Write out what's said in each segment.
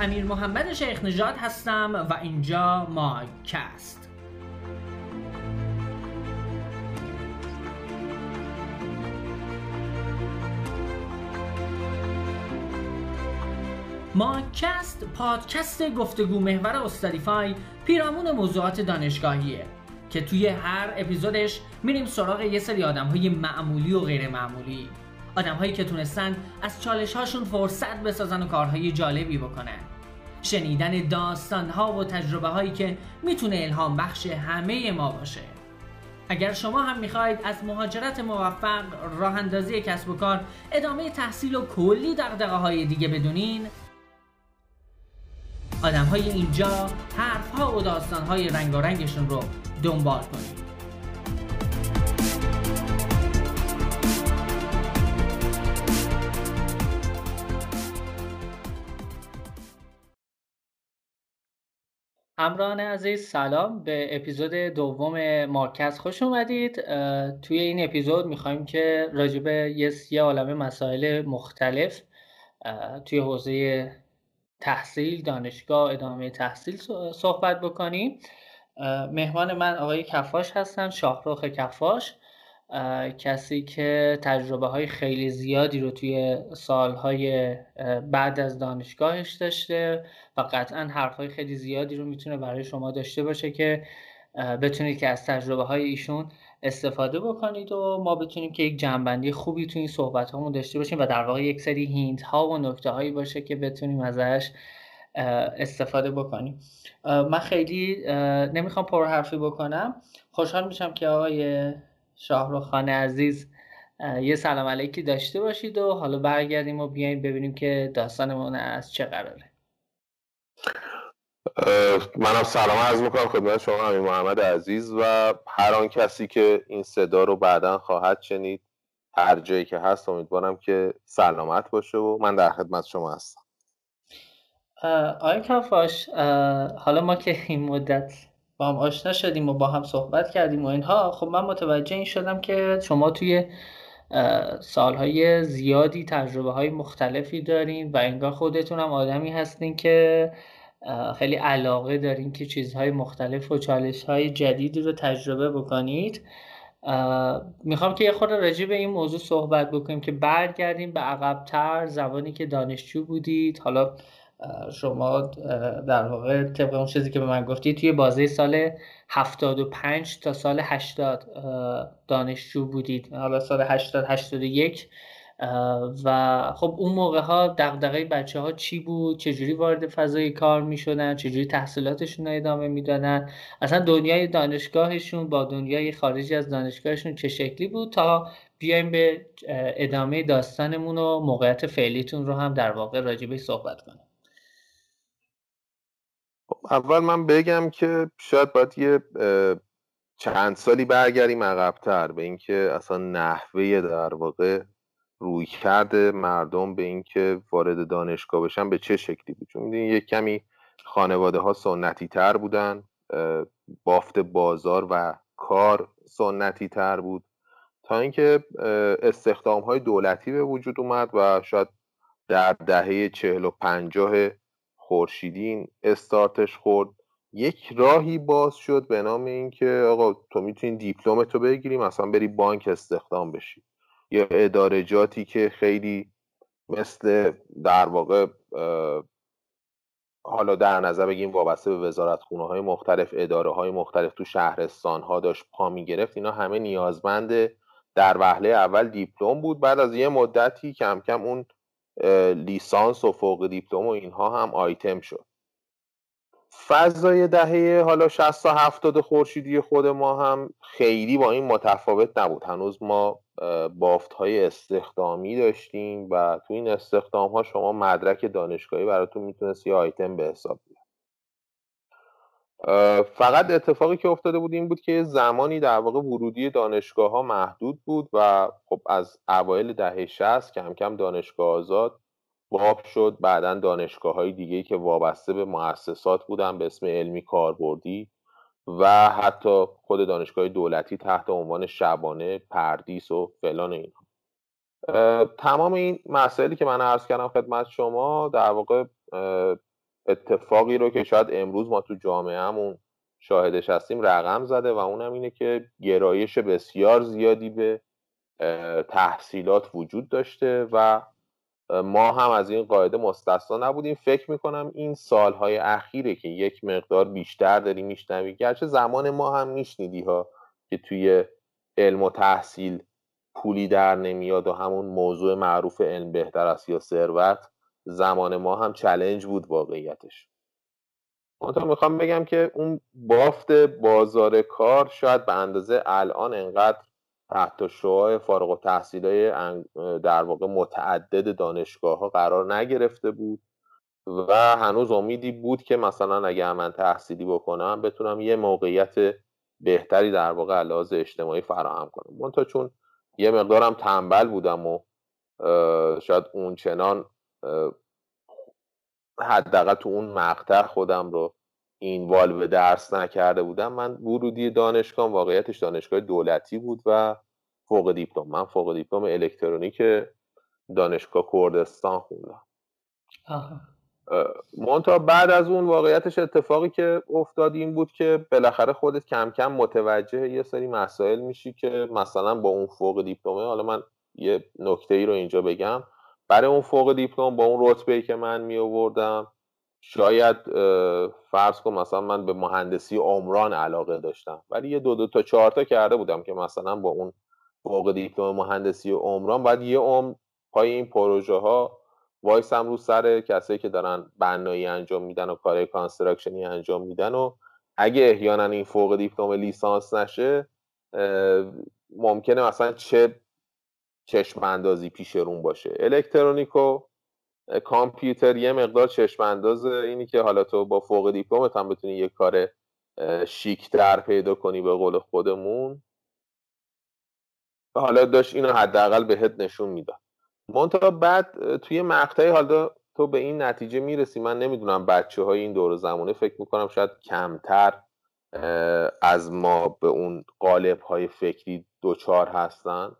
امیر محمد شیخ نژاد هستم و اینجا ماکست ماکست پادکست گفتگو محور استادیفای پیرامون موضوعات دانشگاهیه که توی هر اپیزودش میریم سراغ یه سری آدم های معمولی و غیر معمولی آدم هایی که تونستن از چالش هاشون فرصت بسازن و کارهای جالبی بکنن. شنیدن داستان ها و تجربه هایی که می‌تونه الهام بخش همه ما باشه. اگر شما هم می‌خواید از مهاجرت موفق راه اندازی کسب و کار ادامه تحصیل و کلی دقدقه های دیگه بدونین آدم های اینجا حرف ها و داستان های رنگ و رنگشون رو دنبال کنید. همراهان عزیز سلام. به اپیزود دوم مارکز خوش اومدید. توی این اپیزود می‌خوایم که راجب یه, یه عالم مسائل مختلف توی حوزه تحصیل دانشگاه ادامه تحصیل صحبت بکنیم. مهمان من آقای کفاش هستن شاهروخ کفاش. کسی که تجربه های خیلی زیادی رو توی سالهای بعد از دانشگاهش داشته و قطعا حرف های خیلی زیادی رو می‌تونه برای شما داشته باشه که بتونید که از تجربه های ایشون استفاده بکنید و ما بتونیم که یک جنبندی خوبی توی این صحبت همون داشته باشیم و در واقع یک سری هینت ها و نکته هایی باشه که بتونیم ازش استفاده بکنیم. من خیلی نمی‌خوام پر حرفی بکنم. خوشحال میشم که آقای شاهرخ خان عزیز یه سلام علیکی داشته باشید و حالا برگردیم و بیایم ببینیم که داستانمون از چه قراره. منم سلام عرض می‌کنم خدمت شما امین محمد عزیز و هر آن کسی که این صدا رو بعدا خواهد شنید هر جایی که هست امیدوارم که سلامت باشه و من در خدمت شما هستم. آقای کفاش حالا ما که این مدت با هم آشنا شدیم و با هم صحبت کردیم و اینها. خب من متوجه این شدم که شما توی سالهای زیادی تجربه های مختلفی دارین و انگار خودتون هم آدمی هستین که خیلی علاقه دارین که چیزهای مختلف و چالش های جدیدی رو تجربه بکنید. می‌خوام که یه خورده راجع به این موضوع صحبت بکنیم که برگردیم به عقبتر زمانی که دانشجو بودید. حالا شما در واقع طبق اون چیزی که به من گفتی توی بازه سال 75 تا سال 80 دانشجو بودید. حالا سال 80 81 و خب اون موقع ها دغدغه بچه ها چی بود؟ چجوری وارد فضای کار می شدن چجوری تحصیلاتشون رو ادامه می‌دادن؟ اصلا دنیای دانشگاهشون با دنیای خارجی از دانشگاهشون چه شکلی بود تا بیایم به ادامه داستانمون و موقعیت فعلیتون رو هم در واقع راجبه صحبت کنیم؟ اول من بگم که شاید باید یه چند سالی برگردیم عقبتر به اینکه اصلا نحوه در واقع روی کرده مردم به اینکه وارد دانشگاه بشن به چه شکلی بود. چون می‌دونی یک کمی خانواده ها سنتی تر بودن بافت بازار و کار سنتی تر بود. تا اینکه استخدام های دولتی به وجود اومد و شاید در دهه چهل و پنجاه خورشیدی استارتش خورد. یک راهی باز شد به نام اینکه آقا تو می‌تونی دیپلم تو بگیری مثلا بری بانک استخدام بشی. یا ادارجاتی که خیلی مثل در واقع حالا در نظر بگیم وابسته به وزارت خونه های مختلف اداره های مختلف تو شهرستان ها داشت پا می گرفت اینا همه نیازمند در وهله اول دیپلم بود. بعد از یه مدتی کم کم اون لیسانس و فوق دیپلم و اینها هم آیتم شد. فضای دهه حالا 60 تا 70 خورشیدی خود ما هم خیلی با این متفاوت نبود. هنوز ما بافت های استخدامی داشتیم و تو این استخدام ها شما مدرک دانشگاهی براتون می‌تونست یه آیتم به حساب فقط اتفاقی که افتاده بود این بود که زمانی در واقع ورودی دانشگاه ها محدود بود و خب از اوایل دهه 60 کم کم دانشگاه آزاد باب شد. بعدا دانشگاه های دیگه که وابسته به مؤسسات بودن به اسم علمی کاربردی و حتی خود دانشگاه دولتی تحت عنوان شبانه پردیس و فلان اینا. تمام این مسائلی که من عرض کردم خدمت شما در واقع اتفاقی رو که شاید امروز ما تو جامعهمون شاهدش هستیم رقم زده و اونم اینه که گرایش بسیار زیادی به تحصیلات وجود داشته و ما هم از این قاعده مستثنا نبودیم. فکر می‌کنم این سالهای اخیره که یک مقدار بیشتر داری میشنوی گرچه زمان ما هم میشنیدی ها که توی علم و تحصیل پولی در نمیاد و همون موضوع معروف علم بهتر است یا ثروت. زمان ما هم چلنج بود واقعیتش. منتها می‌خوام بگم که اون بافت بازار کار شاید به اندازه الان انقدر تحت شعاع فارغ و تحصیل های در واقع متعدد دانشگاه ها قرار نگرفته بود و هنوز امیدی بود که مثلا اگر من تحصیلی بکنم بتونم یه موقعیت بهتری در واقع علاوه اجتماعی فراهم کنم. منتها چون یه مقدارم تنبل بودم و شاید اون چنان حداقل تو اون مقطع خودم رو این به درس نکرده بودم. من ورودی دانشگاه واقعیتش دانشگاه دولتی بود و فوق دیپلم. من فوق دیپلم الکترونیک دانشگاه کردستان خوندم. مونتا بعد از اون واقعیتش اتفاقی که افتاد این بود که بالاخره خودت کم کم متوجه یه سری مسائل میشی که مثلا با اون فوق دیپلمه حالا من یه نکته ای رو اینجا بگم. برای اون فوق دیپلم با اون رتبه ای که من می آوردم شاید فرض کن مثلا من به مهندسی عمران علاقه داشتم ولی یه دو دو تا چهار تا کرده بودم که مثلا با اون فوق دیپلم مهندسی عمران باید یه عمر پای این پروژه ها وایسم رو سر کسایی که دارن بنایی انجام میدن و کار construction ی انجام میدن و اگه احیانا این فوق دیپلم لیسانس نشه ممکنه مثلا چه چشم اندازی پیش روم باشه. الکترونیک و کامپیوتر یه مقدار چشم انداز اینی که حالا تو با فوق دیپلمت هم بتونی یه کار شیکتر پیدا کنی به قول خودمون. حالا داشت اینو حداقل بهت نشون می‌داد. منتها بعد توی مقطعی حالا تو به این نتیجه می‌رسی. من نمی‌دونم بچه های این دور زمانه فکر می‌کنم شاید کمتر از ما به اون قالب های فکری دوچار هستن.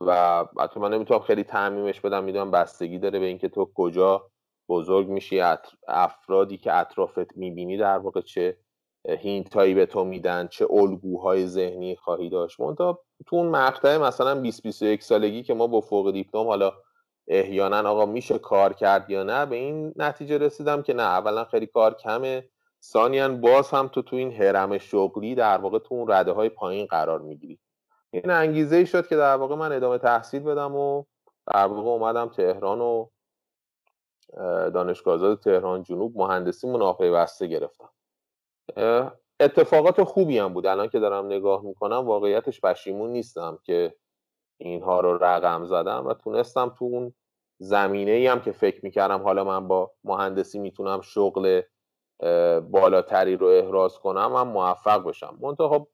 و حتی من نمی‌تونم خیلی تعمیمش بدم می‌دونم بستگی داره به اینکه تو کجا بزرگ میشی افرادی که اطرافت می‌بینی در واقع چه هینت هایی به تو میدن چه الگوهای ذهنی خواهی داشت. منتها تو اون مقطع مثلا 20 21 سالگی که ما با فوق دیپلم حالا احیانا آقا میشه کار کرد یا نه به این نتیجه رسیدم که نه اولا خیلی کار کمه ثانیا باز هم تو تو این حرم شغلی در واقع تو اون رده های پایین قرار می‌گیری. این انگیزه ای شد که در واقع من ادامه تحصیل بدم و در واقع اومدم تهران و دانشگاه آزاد تهران جنوب مهندسی مناپیوسته گرفتم. اتفاقات خوبی هم بود. الان که دارم نگاه می‌کنم واقعیتش پشیمون نیستم که اینها رو رقم زدم و تونستم تو اون زمینه ای هم که فکر می‌کردم حالا من با مهندسی می‌تونم شغل بالاتری رو احراز کنم و موفق بشم. منتها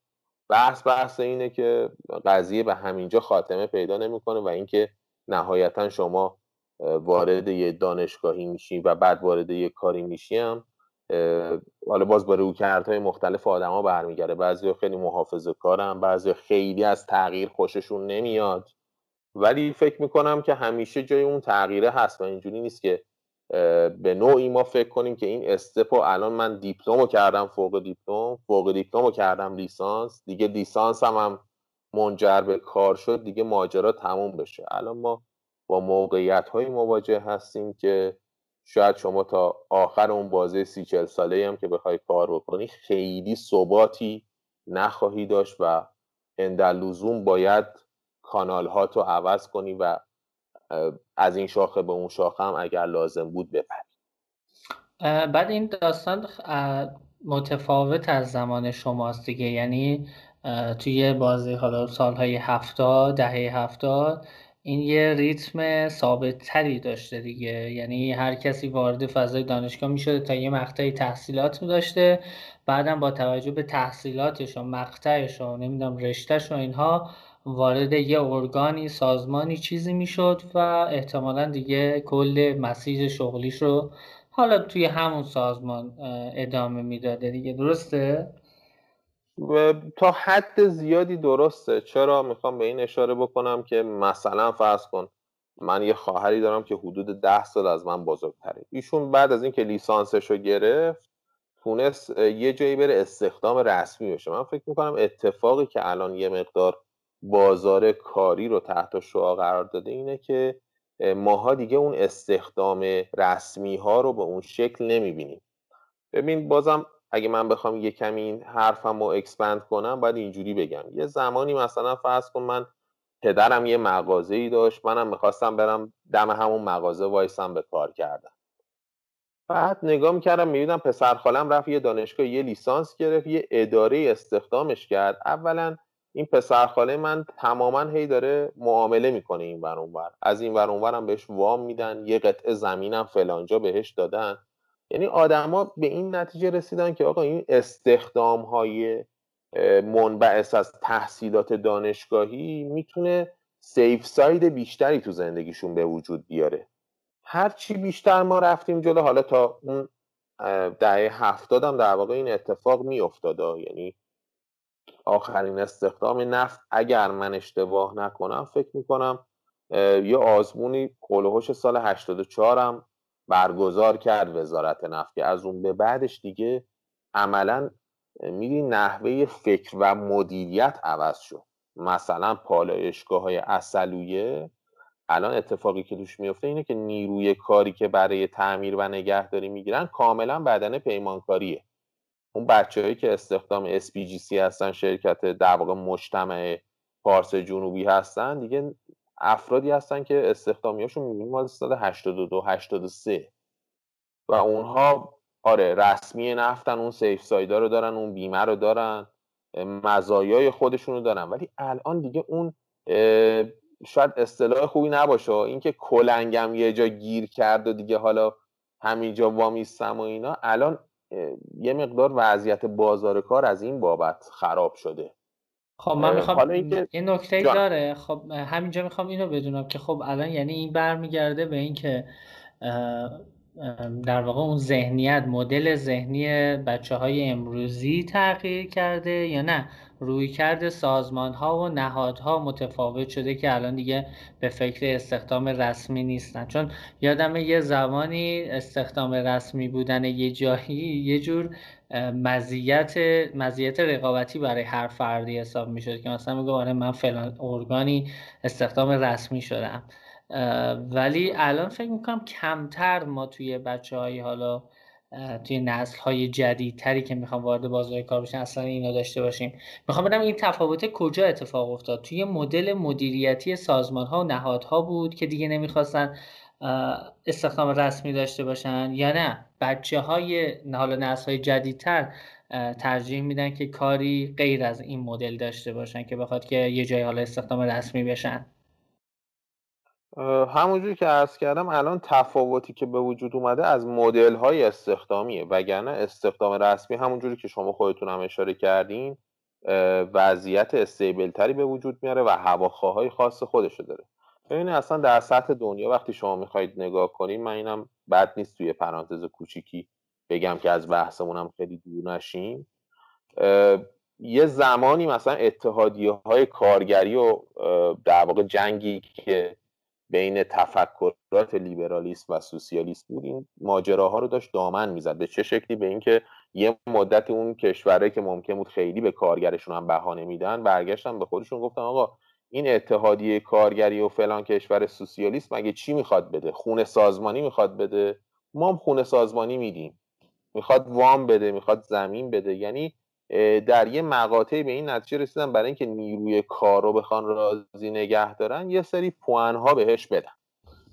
بحث بحث اینه که قضیه به همینجا خاتمه پیدا نمی‌کنه و اینکه نهایتا شما وارد یه دانشگاهی میشی و بعد وارد یه کاری میشی هم حالا باز با رویکردهای مختلف آدما برمیگرده. بعضی خیلی محافظه کارم بعضی خیلی از تغییر خوششون نمیاد. ولی فکر می‌کنم که همیشه جای اون تغییره هست و اینجوری نیست که به نوعی ما فکر کنیم که این استپ الان من دیپلم کردم فوق دیپلم فوق دیپلم رو کردم لیسانس. دیگه لیسانس هم, هم منجر به کار شد دیگه ماجرا تموم بشه. الان ما با موقعیت های مواجه هستیم که شاید شما تا آخر اون بازه سی چل ساله هم که بخوای کار بکنی خیلی ثباتی نخواهی داشت و اندر لزوم باید کانال ها تو عوض کنی و از این شاخه به اون شاخه هم اگر لازم بود بپری بعد این داستان متفاوت از زمان شماست دیگه. یعنی توی بازی حالا سالهای هفتاد دهه هفتاد این یه ریتم ثابت تری داشته دیگه. یعنی هر کسی وارد فضای دانشگاه می‌شده تا یه مقطعی تحصیلات می داشته بعدم با توجه به تحصیلاتش و مقطعش و نمی‌دونم رشتهش و اینها وارد یه ارگانی سازمانی چیزی می‌شد و احتمالا دیگه کل مسیر شغلیش رو حالا توی همون سازمان ادامه می‌داده. دیگه درسته؟ و تا حد زیادی درسته. چرا؟ می‌خوام به این اشاره بکنم که مثلا فرض کن من یه خواهری دارم که حدود ده سال از من بزرگتره. ایشون بعد از اینکه لیسانسش رو گرفت تونست یه جایی بره استخدام رسمی بشه. من فکر می‌کنم اتفاقی که الان یه مقدار بازار کاری رو تحت شعا قرار داده اینه که ماها دیگه اون استخدام رسمی ها رو به اون شکل نمی‌بینیم. ببین بازم اگه من بخوام یه کمی این حرفم رو expand کنم باید اینجوری بگم. یه زمانی مثلا فرض کن من پدرم یه مغازه ای داشت منم می‌خواستم برم دم همون مغازه وایسم به کار کردن بعد نگاه می‌کردم می‌بینم پسر خالم رفت یه دانشگاه یه لیسانس گرفت یه اداره استخدامش کرد. اولا این پسر خاله من تماما هی داره معامله می‌کنه این ور اونور از این ور هم بهش وام میدن یه قطعه زمینم فلان جا بهش دادن. یعنی آدما به این نتیجه رسیدن که آقا این استخدام های منبعث از تحصیلات دانشگاهی می‌تونه سیف ساید بیشتری تو زندگیشون به وجود بیاره. هرچی بیشتر ما رفتیم جلو حالا تا اون دهه هفتادم در واقع این اتفاق میافتاده یعنی آخرین استخدام نفت. اگر من اشتباه نکنم فکر می‌کنم یه آزمونی کلوهوش سال 84 هم برگزار کرد وزارت نفت که از اون به بعدش دیگه عملا میدی نحوه فکر و مدیریت عوض شد. مثلا پالایشگاه های اصلویه الان اتفاقی که توش میفته اینه که نیروی کاری که برای تعمیر و نگهداری می‌گیرن کاملا بدن پیمانکاریه. اون بچههایی که استخدام SPGC هستن شرکت در واقع مجتمع پارس جنوبی هستن دیگه افرادی هستن که استخدامیاشون می‌بینیم مال سال 82 83 و اونها آره رسمی نفتن اون سیف سایدا رو دارن اون بیمه رو دارن مزایای خودشون رو دارن. ولی الان دیگه اون شاید اصطلاح خوبی نباشه اینکه کلنگم یه جا گیر کرد و دیگه حالا همینجا وامیستم و اینا الان یه مقدار وضعیت بازار کار از این بابت خراب شده. خب من می‌خوام این نکته داره. خب همینجا می‌خوام اینو بدونم که خب الان یعنی این برمیگرده به اینکه در واقع اون ذهنیت مدل ذهنی بچه های امروزی تغییر کرده یا نه؟ روی کرده سازمان ها و نهادها متفاوت شده که الان دیگه به فکر استخدام رسمی نیستن. چون یادم یه زمانی استخدام رسمی بودن یه جایی یه جور مزیت مزیت رقابتی برای هر فردی حساب می‌شد که مثلا میگه آره من فلان ارگانی استخدام رسمی شدم. ولی الان فکر می‌کنم کمتر ما توی بچه های حالا توی نسل های جدیدتری که می‌خوام وارد بازار کار بشن اصلا اینا داشته باشیم. می‌خوام بدم این تفاوت کجا اتفاق افتاد؟ توی مدل مدیریتی سازمان ها و نهادها بود که دیگه نمی‌خواستن استخدام رسمی داشته باشن یا نه؟ بچه های حالا نسل های جدیدتر ترجیح میدن که کاری غیر از این مدل داشته باشن که بخواد که یه جای حالا استخدام رسمی بشن. همونجوری که عرض کردم الان تفاوتی که به وجود اومده از مدل های استخدامیه. وگرنه استخدام رسمی همونجوری که شما خودتون هم اشاره کردین وضعیت استیبل تری به وجود میاره و هواخواهای خاص خودشو داره. ببین اصلا در سطح دنیا وقتی شما می‌خواید نگاه کنید من اینم بد نیست توی پرانتز کوچیکی بگم که از بحثمونم خیلی دور نشیم. یه زمانی مثلا اتحادیه های کارگری و در واقع جنگی که بین تفکرات لیبرالیسم و سوسیالیست بود این ماجراها رو داشت دامن می‌زد. به چه شکلی؟ به اینکه یه مدت اون کشورهایی که ممکن بود خیلی به کارگرشون هم بهانه میدن برگشتن به خودشون گفتن آقا این اتحادیه کارگری و فلان کشور سوسیالیست مگه چی می‌خواد بده؟ خونه سازمانی می‌خواد بده؟ ما هم خونه سازمانی میدیم. می‌خواد وام بده می‌خواد زمین بده. یعنی در یه مقاطعی به این نتیجه رسیدن برای اینکه نیروی کار رو بخوان راضی نگه دارن یه سری پوان ها بهش بدن.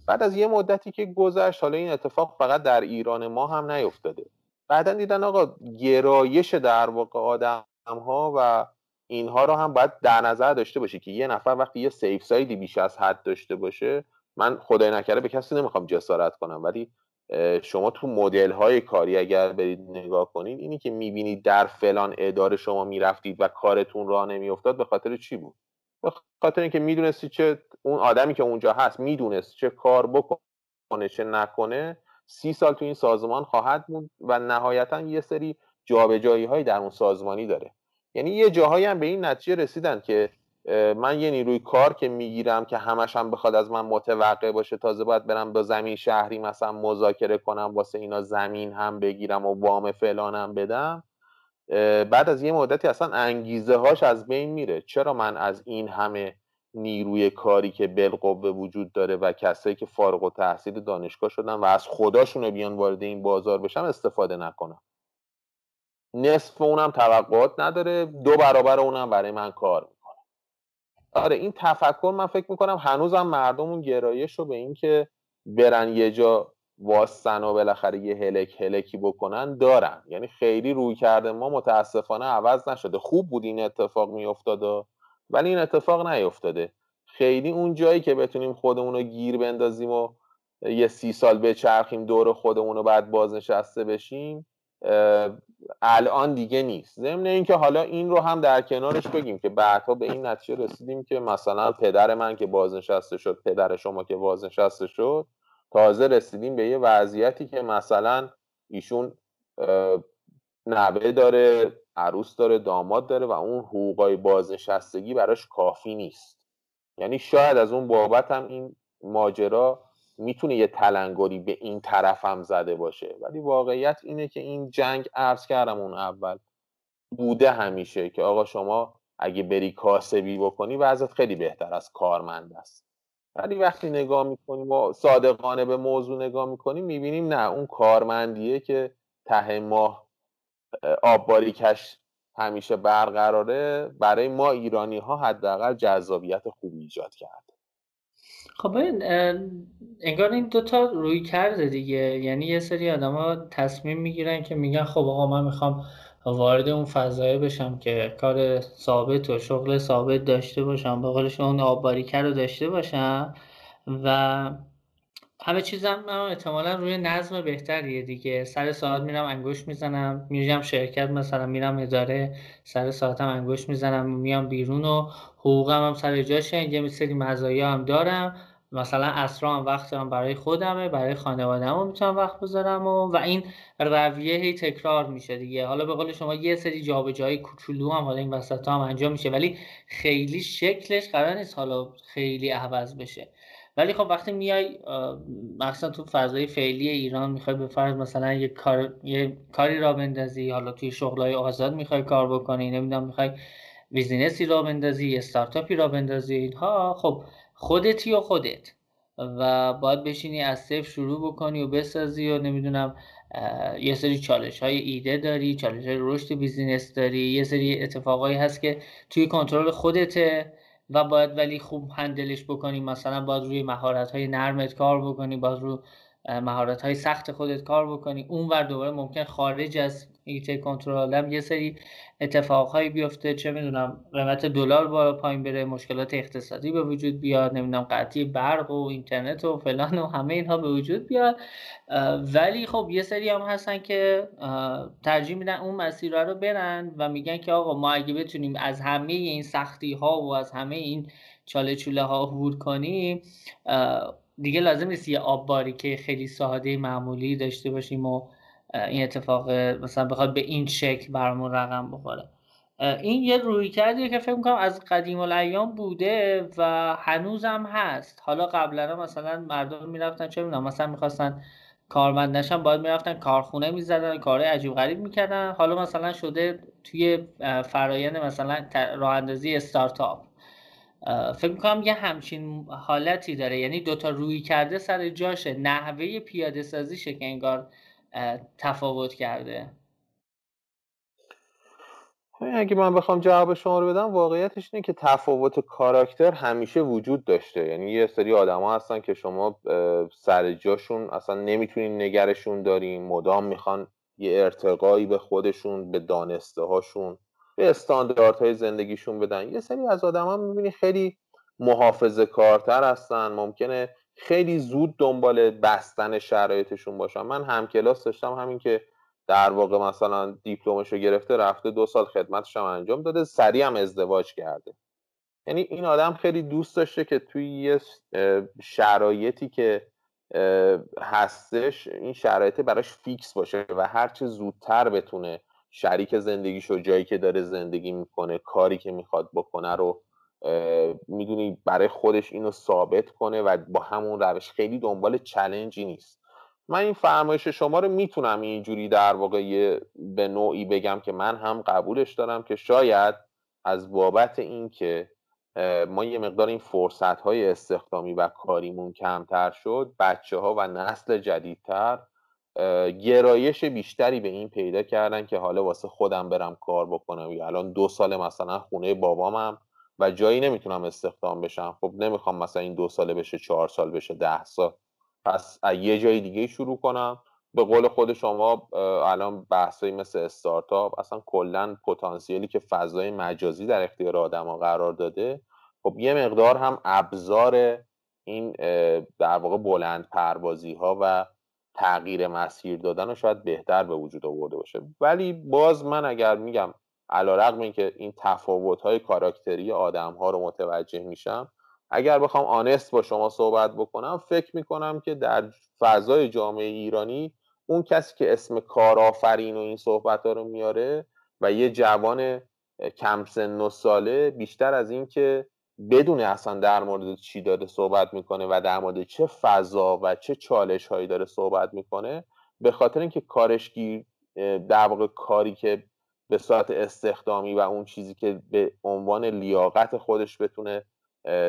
بعد از یه مدتی که گذشت حالا این اتفاق فقط در ایران ما هم نیفتاده. بعدا دیدن آقا گرایش در واقع آدم ها و اینها رو هم باید در نظر داشته باشه که یه نفر وقتی یه سیف سایدی بیش از حد داشته باشه من خدای نکرده به کسی نمی‌خوام جسارت کنم. ولی شما تو مدل های کاری اگر برید نگاه کنید اینی که می‌بینید در فلان اداره شما می‌رفتید و کارتون راه نمیافتاد به خاطر چی بود؟ به خاطر اینکه می‌دونستی چه اون آدمی که اونجا هست می‌دونست چه کار بکنه چه نکنه سی سال تو این سازمان خواهد بود و نهایتا یه سری جابجایی هایی در اون سازمانی داره. یعنی یه جاهایی هم به این نتیجه رسیدن که من یه نیروی کار که می‌گیرم که همش هم بخواد از من متوقع باشه تازه باید برم با زمین شهری مثلا مذاکره کنم واسه اینا زمین هم بگیرم و وام فلانم بدم. بعد از یه مدتی اصلا انگیزه هاش از بین میره. چرا من از این همه نیروی کاری که بالقوه وجود داره و کسایی که فارغ و تحصیل دانشگاه شدن و از خداشون بیان وارد این بازار بشم استفاده نکنم؟ نصف اونم توقعات نداره دو برابر اونم برای من کار آره این تفکر من فکر می‌کنم هنوزم مردم اون گرایش رو به این که برن یه جا واستن و بالاخره یه هلک هلکی بکنن دارن. یعنی خیلی روی کرده. ما متاسفانه عوض نشده. خوب بود این اتفاق میافتاده ولی این اتفاق نیفتاده خیلی اون جایی که بتونیم خودمون رو گیر بندازیم و یه سی سال بچرخیم دور خودمون رو بعد بازنشسته بشیم الان دیگه نیست. ضمن اینکه حالا این رو هم در کنارش بگیم که بعدها به این نتیجه رسیدیم که مثلا پدر من که بازنشسته شد پدر شما که بازنشسته شد تازه رسیدیم به یه وضعیتی که مثلا ایشون نوه داره عروس داره داماد داره و اون حقوقای بازنشستگی براش کافی نیست. یعنی شاید از اون بابت هم این ماجرا می‌تونه یه تلنگری به این طرف هم زده باشه. ولی واقعیت اینه که این جنگ عرض کردم اون اول. بوده همیشه که آقا شما اگه بری کاسبی بکنی وضعت خیلی بهتر از کارمند است. ولی وقتی نگاه می‌کنیم و صادقانه به موضوع نگاه می‌کنیم می‌بینیم نه اون کارمندیه که ته ماه آب باریکش همیشه برقراره برای ما ایرانی ها حداقل جذابیت خوبی ایجاد کرده خب انگار این دوتا روی کرده دیگه. یعنی یه سری ها تصمیم می‌گیرن که میگن خب آقا من می‌خوام وارد اون فضایه بشم که کار ثابت و شغل ثابت داشته باشم به قولش اون آباریکه رو داشته باشم و همه چیزم هم احتمالا روی نظم بهتریه دیگه. سر ساعت میرم انگوش می‌زنم میرم شرکت مثلا میرم اداره سر ساعتم انگوش می‌زنم میام بیرون و حقوقم هم سر جاشه یه سری مزایا هم دارم. مثلا اسرا هم وقت هم برای خودمه برای خانواده هم می‌تونم وقت بذارم و, و این رویه هی تکرار میشه دیگه. حالا به قول شما یه سری جابجایی کوچولو هم حالا این وسط هم انجام میشه ولی خیلی شکلش قرار نیست حالا خیلی عوض بشه. ولی خب وقتی میای مثلا تو فضای فعلی ایران می‌خوای به فرض مثلا یه, کار، یه کاری را بندازی حالا توی شغلای آزاد می‌خوای کار بکنی نمی‌دونم می‌خوای بیزینسی را بندازی استارتاپی را بندازی اینها خب خودتی و خودت و باید بشینی از صفر شروع بکنی و بسازی و نمی‌دونم یه سری چالش های ایده داری چالش های رشد business داری یه سری اتفاقایی هست که توی کنترل خودته و باید ولی خوب handle ش بکنی. مثلا باید روی مهارت های نرمت کار بکنی باید روی مهارت های سخت خودت کار بکنی. اون ور دوباره ممکنه خارج از حیطه کنترل یه سری اتفاقهایی بیفته. چه می‌دونم قیمت دلار بالا پایین بره مشکلات اقتصادی به وجود بیاد نمی‌دونم قطعی برق و اینترنت و فلان و همه اینها به وجود بیاد. ولی خب یه سری هم هستن که ترجیح میدن اون مسیر رو برن و میگن که آقا ما اگه بتونیم از همه این سختی ها و از همه این چاله چوله ها عبور کنیم دیگه لازم نیست یه آب که خیلی ساده معمولی داشته باشیم و این اتفاق مثلا بخواد به این شکل برامون رقم بخوره. این یه روی کردیه که فکر می‌کنم از قدیم الایام بوده و هنوزم هست. حالا قبلا مثلا مردم می‌رفتن چه می‌دونم مثلا می‌خواستن کارمند نشن باید می‌رفتن کارخونه می‌زدن کارهای عجیب غریب می‌کردن. حالا مثلا شده توی فرایند مثلا راه اندازی استارتاپ. فکر می‌کنم یه همچین حالتی داره. یعنی دوتا روی کرده سر جاشه. نحوه پیاده سازیشه که انگار تفاوت کرده. اگه من بخوام جواب شما رو بدم واقعیتش اینه که تفاوت کاراکتر همیشه وجود داشته. یعنی یه سری آدما هستن که شما سر جاشون اصلا نمی‌تونین نگرشون دارین. مدام می‌خوان یه ارتقایی به خودشون به دانسته هاشون به استانداردهای زندگیشون بدن. یه سری از آدما می‌بینی خیلی محافظه کارتر هستن. ممکنه خیلی زود دنبال بستن شرایطشون باشم من همکلاس داشتم همین که در واقع مثلا دیپلمش رو گرفته رفته دو سال خدمتش هم انجام داده سریع هم ازدواج کرده. یعنی این آدم خیلی دوست داشته که توی یه شرایطی که هستش این شرایط براش فیکس باشه و هرچه زودتر بتونه شریک زندگیشو جایی که داره زندگی می‌کنه کاری که می‌خواد بکنه رو می‌دونی برای خودش اینو ثابت کنه و با همون روش خیلی دنبال چلنجی نیست. من این فرمایش شما رو می‌تونم اینجوری در واقع به نوعی بگم که من هم قبولش دارم که شاید از بابت اینکه ما یه مقدار این فرصت های استخدامی و کاریمون کمتر شد بچه ها و نسل جدیدتر گرایش بیشتری به این پیدا کردن که حالا واسه خودم برم کار بکنم. یا الان دو سال مثلا خونه بابامم و جایی نمی‌تونم استخدام بشم. خب نمی‌خوام مثلا این دو ساله بشه چهار سال بشه ده سال. پس یه جای دیگه شروع کنم. به قول خود شما الان بحثایی مثل استارتاپ اصلا کلا پتانسیلی که فضای مجازی در اختیار آدما قرار داده. خب یه مقدار هم ابزار این در واقع بلند پروازی ها و تغییر مسیر دادن رو شاید بهتر به وجود آورده باشه. ولی باز من اگر میگم علا رقم این که این تفاوت های کاراکتری آدم ها رو متوجه میشم اگر بخوام آنست با شما صحبت بکنم فکر می‌کنم که در فضای جامعه ایرانی اون کسی که اسم کارآفرین و این صحبت ها رو میاره و یه جوان کم سن و ساله بیشتر از این که بدون اصلا در مورد چی داره صحبت می‌کنه و در مورد چه فضا و چه چالش هایی داره صحبت می‌کنه به خاطر اینکه کارشگیر در واقع کاری که به صورت استخدامی و اون چیزی که به عنوان لیاقت خودش بتونه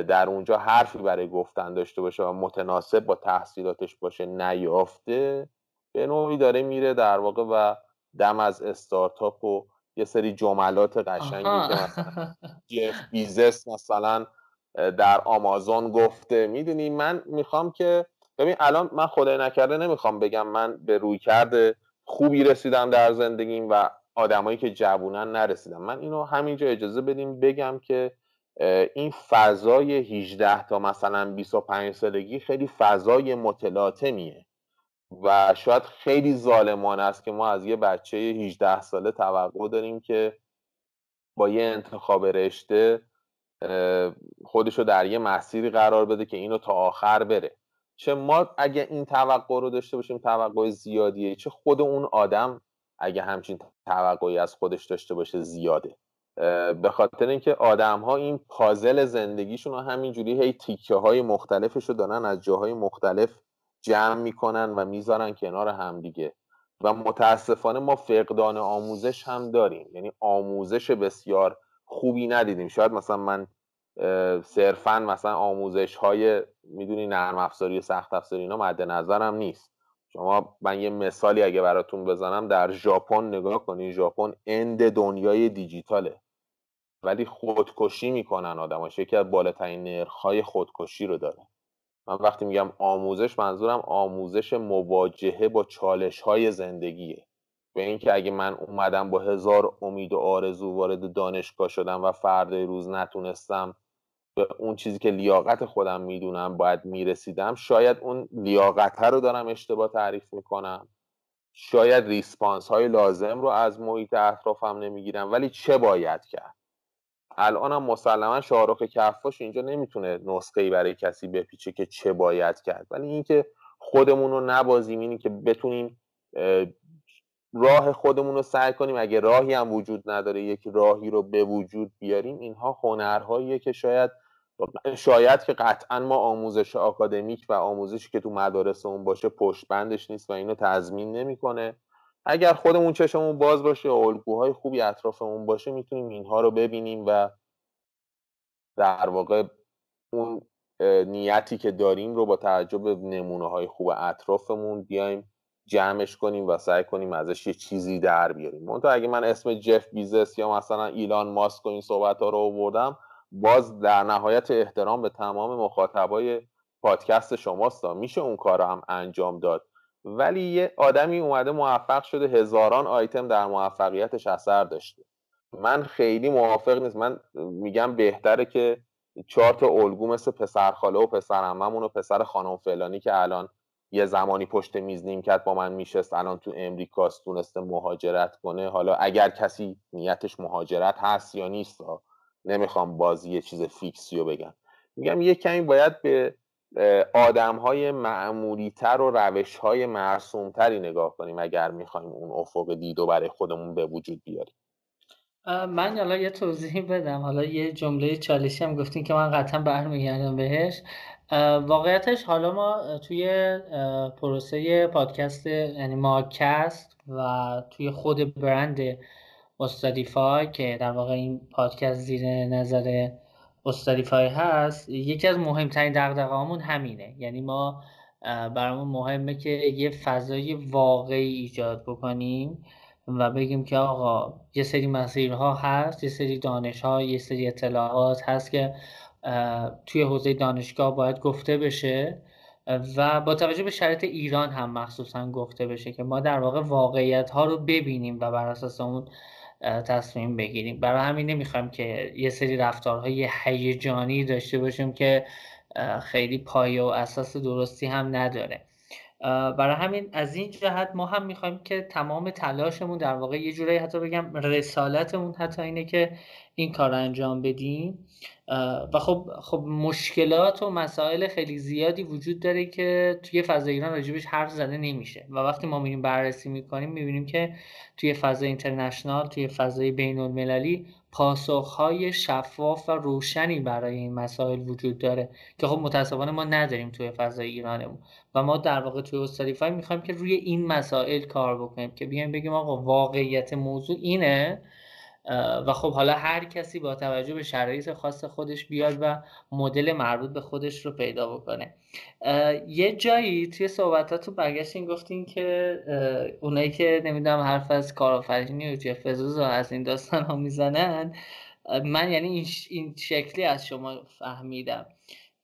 در اونجا حرفی برای گفتن داشته باشه و متناسب با تحصیلاتش باشه نیافته به نوعی داره میره در واقع و دم از استارتاپ و یه سری جملات قشنگی که مثلا جف بیزس مثلا در آمازون گفته. می‌دونی من می‌خوام که ببین الان من خدای نکرده نمی‌خوام بگم من به روی کرده خوبی رسیدم در زندگیم و آدمایی که جوونن نرسیدم. من اینو همینجا اجازه بدیم بگم که این فضای 18 تا مثلا 25 سالگی خیلی فضای متلاطمیه. و شاید خیلی ظالمانه است که ما از یه بچه 18 ساله توقع داریم که با یه انتخاب رشته خودشو در یه مسیری قرار بده که اینو تا آخر بره. چه ما اگه این توقع رو داشته باشیم توقع زیادیه. چه خود اون آدم اگه همچین توقعی از خودش داشته باشه زیاده. به خاطر اینکه آدم ها این پازل زندگیشون رو همینجوری هی تیکه های مختلفش رو دارن از جاهای مختلف جمع می‌کنن و می‌ذارن کنار همدیگه و متاسفانه ما فقدان آموزش هم داریم. یعنی آموزش بسیار خوبی ندیدیم. شاید مثلا من صرفا مثلا آموزش های می‌دونی نرم افزاری و سخت افزاری اینا مد نظرم نیست. شما من یه مثالی اگه براتون بزنم در ژاپن نگاه کنید ژاپن اند دنیای دیجیتاله. ولی خودکشی می‌کنن آدماش. یکی از بالاترین نرخهای خودکشی رو داره. من وقتی میگم آموزش منظورم آموزش مواجهه با چالش های زندگیه. به اینکه اگه من اومدم با هزار امید و آرزو وارد دانشگاه شدم و فردا روز نتونستم به اون چیزی که لیاقت خودم می‌دونم باید می‌رسیدم شاید اون لیاقت رو دارم اشتباه تعریف می‌کنم. شاید ریسپانس های لازم رو از محیط اطرافم نمی‌گیرم ولی چه باید کرد؟ الان هم مسلما شاهرخ کفاش اینجا نمی‌تونه نسخه ای برای کسی بپیچه که چه باید کرد. ولی اینکه خودمون رو نبازیم اینی که بتونیم راه خودمون رو سعی کنیم اگه راهی هم وجود نداره یک راهی رو به وجود بیاریم اینها هنرهاییه که شاید شاید که قطعا ما آموزش آکادمیک و آموزشی که تو مدارس اون باشه پشت بندش نیست و اینو تضمین نمی‌کنه. اگر خودمون چشمون باز باشه و الگوهای خوبی اطرافمون باشه می‌تونیم اینها رو ببینیم و در واقع اون نیتی که داریم رو با توجه به نمونه های خوب اطرافمون بیایم جمعش کنیم و سعی کنیم ازش یه چیزی در بیاریم. منتها اگه من اسم جف بیزس یا مثلا ایلان ماسک و این صحبت ها رو آوردم باز در نهایت احترام به تمام مخاطبای پادکست شماست میشه اون کار رو هم انجام داد؟ ولی یه آدمی اومده موفق شده هزاران آیتم در موفقیتش اثر داشته. من خیلی موافق نیست. من میگم بهتره که چهار تا الگو مثل پسر خاله و پسر و پسر خانم فلانی که الان یه زمانی پشت میز کرد با من میشست الان تو امریکاست تونسته مهاجرت کنه. حالا اگر کسی نیتش مهاجرت هست یا نیست نمی‌خوام بازی یه چیز فیکسی رو بگم. میگم یه کمی باید به آدم های معمولی تر و روش های مرسوم تری نگاه کنیم اگر می‌خوایم اون افق دید و برای خودمون به وجود بیاریم. من حالا یه توضیح بدم. حالا یه جمله چالشی هم گفتین که من قطعا برمیگردم بهش. واقعیتش حالا ما توی پروسه پادکست یعنی ماکست و توی خود برند استادیفای که در واقع این پادکست زیر نظر استادیفای هست یکی از مهمترین دقدقه همینه. یعنی ما برامون مهمه که یه فضای واقعی ایجاد بکنیم و بگیم که آقا یه سری مسیرها هست یه سری دانش ها یه سری اطلاعات هست که توی حوزه دانشگاه باید گفته بشه و با توجه به شرایط ایران هم مخصوصا گفته بشه که ما در واقع واقعیت ها رو ببینیم و بر اساس اون تصمیم بگیریم. برای همین نمی‌خوایم که یه سری رفتارهای هیجانی داشته باشیم که خیلی پایه و اساس درستی هم نداره. برای همین از این جهت ما هم می‌خوایم که تمام تلاشمون در واقع یه جورایی حتی بگم رسالتمون حتی اینه که این کار انجام بدیم. و خب خب مشکلات و مسائل خیلی زیادی وجود داره که توی فضای ایران راجبش حرف زده نمیشه. و وقتی ما میریم بررسی می‌کنیم می‌بینیم که توی فضای اینترنشنال توی فضای بین المللی پاسخهای شفاف و روشنی برای این مسائل وجود داره که خب متاسفانه ما نداریم توی فضای ایرانمون و ما در واقع توی استادیفای می‌خوایم که روی این مسائل کار بکنیم که بیایم بگیم آقا واقعیت موضوع اینه و خب حالا هر کسی با توجه به شرایط خاص خودش بیاد و مدل مربوط به خودش رو پیدا بکنه. یه جایی توی صحبتاتو برگشتین گفتین که اونایی که نمی‌دونم حرف از کارآفرینی و جف و از این داستان ها می‌زنن من یعنی این شکلی از شما فهمیدم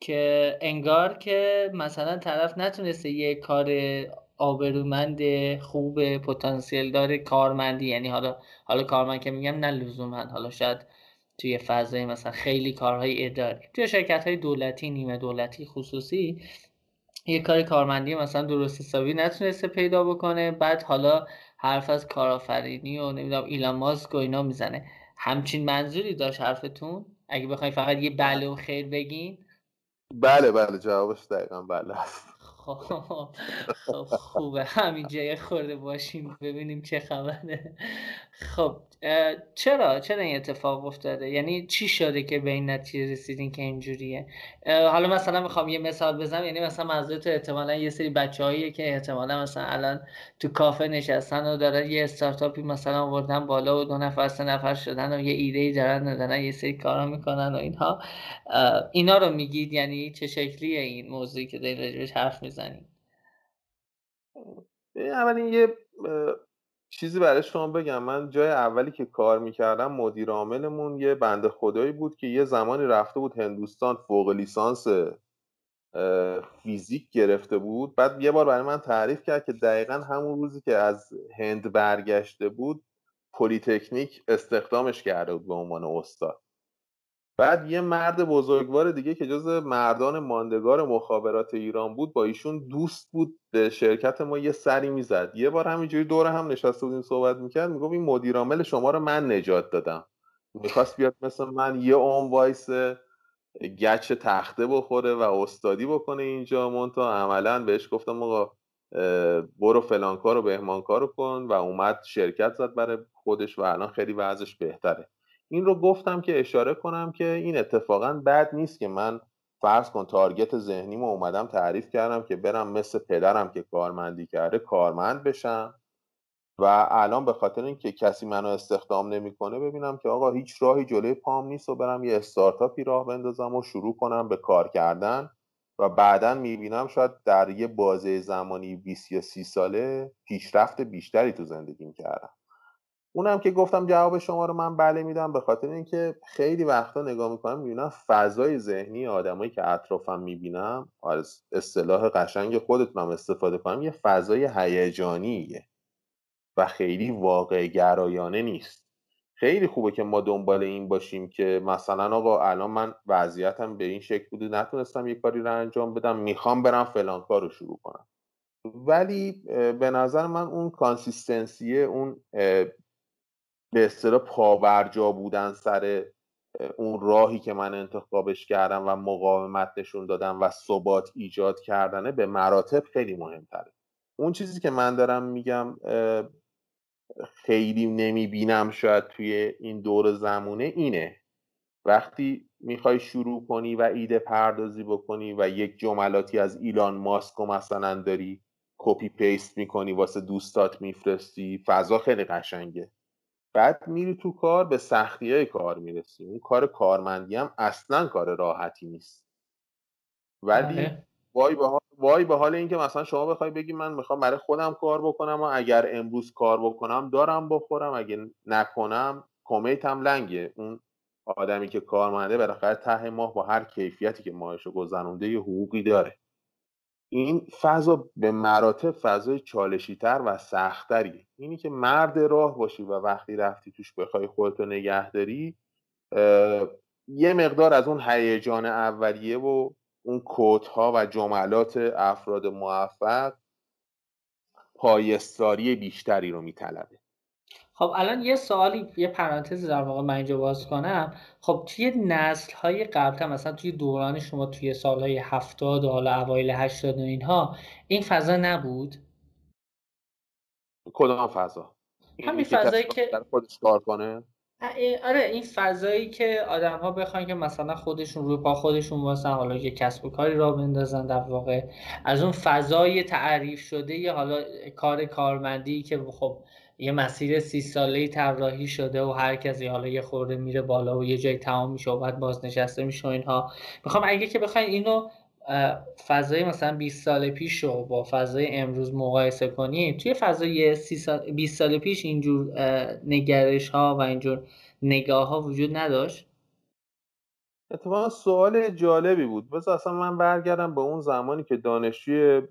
که انگار که مثلا طرف نتونسته یه کار آبرومند خوب پتانسیل داره کارمندی. یعنی حالا حالا کارمند که میگم نه لزوما حالا شاید توی فضای مثلا خیلی کارهای اداری توی شرکت های دولتی نیمه دولتی خصوصی یه کار کارمندی مثلا درست حسابی نتونسته پیدا بکنه. بعد حالا حرف از کارآفرینی و نمی‌دونم ایلان ماسک و اینا می‌زنه. همچین منظوری داشت حرفتون؟ اگه بخواید فقط یه بله و خیر بگین. بله بله. جوابش دقیقا بله خب خوبه. همینجا یه خورده باشیم ببینیم چه خبره. خب چرا؟ چرا این اتفاق افتاده؟ یعنی چی شده که به این نتیجه رسیدین که اینجوریه؟ حالا مثلا می‌خوام یه مثال بزنم. یعنی مثلا منظورت احتمالا یه سری بچه‌هایی که احتمالا مثلا الان تو کافه نشستن و دارن یه استارتاپی مثلا آوردن بالا و دو نفر سه نفر شدن و یه ایده ای دارن دارن یه سری کارا می‌کنن و اینها. اینا رو میگید یعنی چه شکلیه این موضوعی که دارین راجبش حرف می‌زنید؟ اولین یه چیزی برای شما بگم. من جای اولی که کار می‌کردم مدیر عاملمون یه بند خدایی بود که یه زمانی رفته بود هندوستان فوق لیسانس فیزیک گرفته بود. بعد یه بار برای من تعریف کرد که دقیقا همون روزی که از هند برگشته بود پلیتکنیک استخدامش کرده بود به عنوان استاد. بعد یه مرد بزرگوار دیگه که جز مردان ماندگار مخابرات ایران بود با ایشون دوست بود به شرکت ما یه سری می‌زد. یه بار همینجوری دور هم نشسته بودیم صحبت می‌کرد می‌گفت این مدیر عامل شما رو من نجات دادم. می‌خواست بیاد مثل من یه اون وایس گچ تخته بخوره و استادی بکنه اینجا. مونتا عملا بهش گفتم آقا برو فلان کار و بهمان کارو کن و اومد شرکت زد برای خودش و الان خیلی وضعش بهتره. این رو گفتم که اشاره کنم که این اتفاقا بد نیست که من فرض کن تارگت ذهنیمو اومدم تعریف کردم که برم مثل پدرم که کارمندی کرده کارمند بشم و الان به خاطر اینکه کسی منو استخدام نمی‌کنه ببینم که آقا هیچ راهی جلوی پام نیست و برم یه استارتاپی راه بندازم و شروع کنم به کار کردن و بعدا می‌بینم شاید در یه بازه زمانی 20 یا 30 ساله پیشرفت بیشتری تو زندگیم کردم. اونم که گفتم جواب شما رو من بله میدم به خاطر اینکه خیلی وقتا نگاه می‌کنم می‌بینم فضای ذهنی آدمایی که اطرافم می‌بینم از اصطلاح قشنگ خودتونم استفاده کنم یه فضای هیجانیه و خیلی واقع گرایانه نیست. خیلی خوبه که ما دنبال این باشیم که مثلا آقا الان من وضعیتم به این شکل بوده نتونستم یه کاری رو انجام بدم می‌خوام برم فلان کار رو شروع کنم. ولی به نظر من اون کانسیستنسیه اون به اصطلاح پاورجا بودن سر اون راهی که من انتخابش کردم و مقاومت نشون دادم و ثبات ایجاد کردنه به مراتب خیلی مهمتره. اون چیزی که من دارم میگم خیلی نمی‌بینم شاید توی این دور زمونه اینه. وقتی می‌خوای شروع کنی و ایده پردازی بکنی و یک جملاتی از ایلان ماسک و مثلا داری copy paste می‌کنی واسه دوستات میفرستی فضا خیلی قشنگه. بعد میری تو کار به سختی های کار می‌رسی. اون کار کارمندی هم اصلا کار راحتی نیست. ولی بله. وای به حال وای به حال اینکه مثلا شما بخوای بگی من می‌خوام برای خودم کار بکنم و اگر امروز کار بکنم دارم بخورم اگه نکنم کمیتم لنگه. اون آدمی که کارمنده بالاخره ته ماه با هر کیفیتی که ماهشو گذرونده یه حقوقی داره. این فضا به مراتب فضای چالشی تر و سختتریه. اینی که مرد راه باشی و وقتی رفتی توش بخوای خودتو نگه داری یه مقدار از اون هیجان اولیه و اون ها و جملات افراد موفق پایستاری بیشتری رو میطلبه. خب الان یه سوالی یه پرانتز در واقع من اینجا باز کنم. خب توی نسل های قبل مثلا توی دوران شما توی سالهای هفتاد و حالا اوایل هشتاد و اینها این فضا نبود؟ کدام فضا؟ همین فضایی که خودش کار کنه؟ آره این فضایی که آدم ها بخوان که مثلا خودشون روی پا خودشون واسه حالا یه کسب و کاری را بندازن در واقع. از اون فضای تعریف شده یه حالا کار کارمندی که خب یه مسیر سی ساله طراحی شده و هر کسی حالا یه خورده میره بالا و یه جای تمام میشه و بعد بازنشسته میشه و اینها. می‌خوام اگه که بخواین اینو فضای مثلا 20 سال پیش رو با فضای امروز مقایسه کنیم توی فضای 20 سال پیش اینجور نگرش ها و اینجور نگاه ها وجود نداشت؟ اتفاقا سوال جالبی بود. بذار اصلا من برگردم به اون زمانی که دانشجوی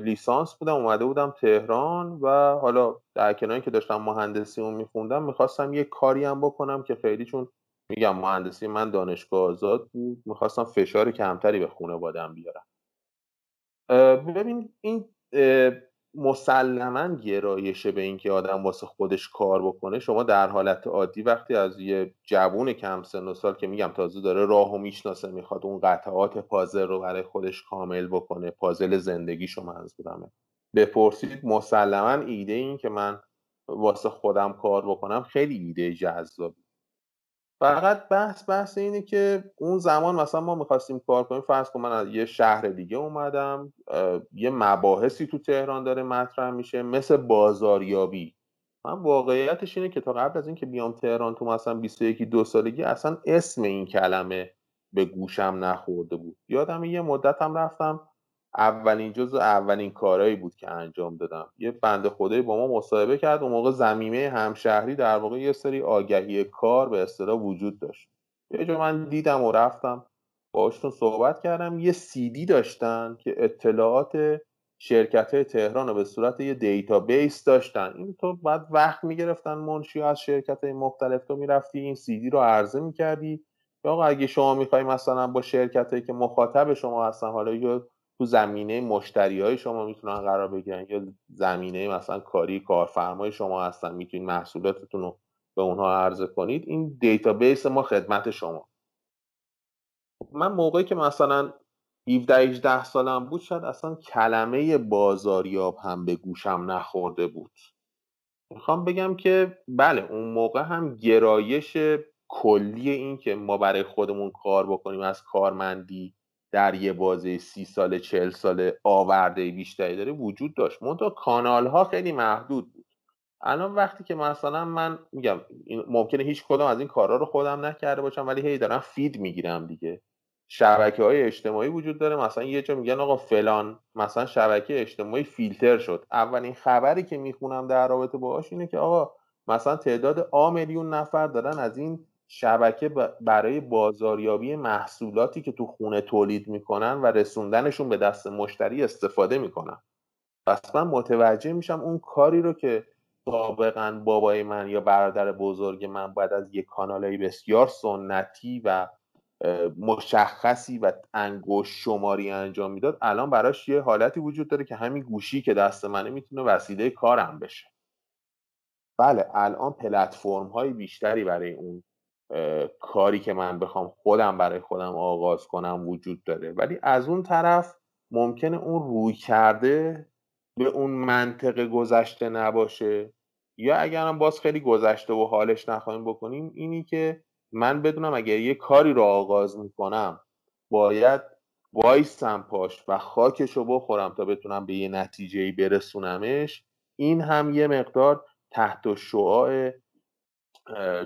لیسانس بودم اومده بودم تهران و حالا در کناری که داشتم مهندسی اون میخوندم می‌خواستم یه کاری هم بکنم که خیلی چون میگم مهندسی من دانشگاه آزاد بود می‌خواستم فشار کمتری به خونه بادم بیارم ببین این مسلما گرایشه به اینکه آدم واسه خودش کار بکنه شما در حالت عادی وقتی از یه جوون کم سن و سال که میگم تازه داره راه و می‌شناسه می‌خواد اون قطعات پازل رو برای خودش کامل بکنه پازل زندگیشو منظورمه بپرسید مسلما ایده این که من واسه خودم کار بکنم خیلی ایده جذابی فقط بحث بحث اینه که اون زمان مثلا ما می‌خواستیم کار کنیم فرض کن من از یه شهر دیگه اومدم یه مباحثی تو تهران داره مطرح میشه مثل بازاریابی. من واقعیتش اینه که تا قبل از اینکه بیام تهران تو مثلا 21 دو سالگی اصلا اسم این کلمه به گوشم نخورده بود. یادم یه مدت هم رفتم اولین جز اولین کارهایی بود که انجام دادم. یه بند خدایی با ما مصاحبه کرد اون موقع زمینه همشهری در واقع یه سری آگهی کار به اصطلاح وجود داشت. یه جا من دیدم و رفتم باشتون صحبت کردم. یه سیدی داشتن که اطلاعات شرکت های تهران رو به صورت یه database داشتن. این تو بعد وقت می‌گرفتن منشی از شرکت های مختلف. تو می‌رفتی این سیدی رو عرضه می‌کردی. یا اگه شما می‌خوای مثلا با شرکت هایی که مخاطب شما هستن حالا یا تو زمینه مشتری های شما می‌تونن قرار بگیرن یا زمینه مثلا کاری کارفرمای شما هستن می‌تونید محصولاتتون رو به اونها عرضه کنید. این database ما خدمت شما. من موقعی که مثلا 17 18 سالم بود شاید اصلا کلمه بازاریاب هم به گوشم نخورده بود. می‌خوام بگم که بله اون موقع هم گرایش کلی این که ما برای خودمون کار بکنیم از کارمندی در یه بازه سی سال چل ساله آورده بیشتری داره وجود داشت. منتها کانال ها خیلی محدود بود. الان وقتی که مثلا من میگم ممکنه هیچ کدام از این کارها رو خودم نکرده باشم ولی هی دارم فید می‌گیرم دیگه. شبکه های اجتماعی وجود داره. مثلا یه جا میگن آقا فلان مثلا شبکه اجتماعی فیلتر شد. اولین خبری که می‌خونم در رابطه باهاش اینه که آقا مثلا تعداد آ میلیون نفر دارن از این شبکه برای بازاریابی محصولاتی که تو خونه تولید می‌کنن و رسوندنشون به دست مشتری استفاده می‌کنن. پس من متوجه میشم اون کاری رو که سابقا بابای من یا برادر بزرگ من باید از یک کانالای بسیار سنتی و مشخصی و انگوش شماری انجام می‌داد الان براش یه حالتی وجود داره که همین گوشی که دست منه می‌تونه وسیله کارم بشه. بله الان پلتفرم های بیشتری برای اون کاری که من بخوام خودم برای خودم آغاز کنم وجود داره. ولی از اون طرف ممکنه اون روی کرده به اون منطق گذشته نباشه. یا اگرم باز خیلی گذشته و حالش نخواهیم بکنیم اینی که من بدونم اگر یه کاری رو آغاز می‌کنم باید وایستم پاش و خاکش رو بخورم تا بتونم به یه نتیجه برسونمش این هم یه مقدار تحت شعاع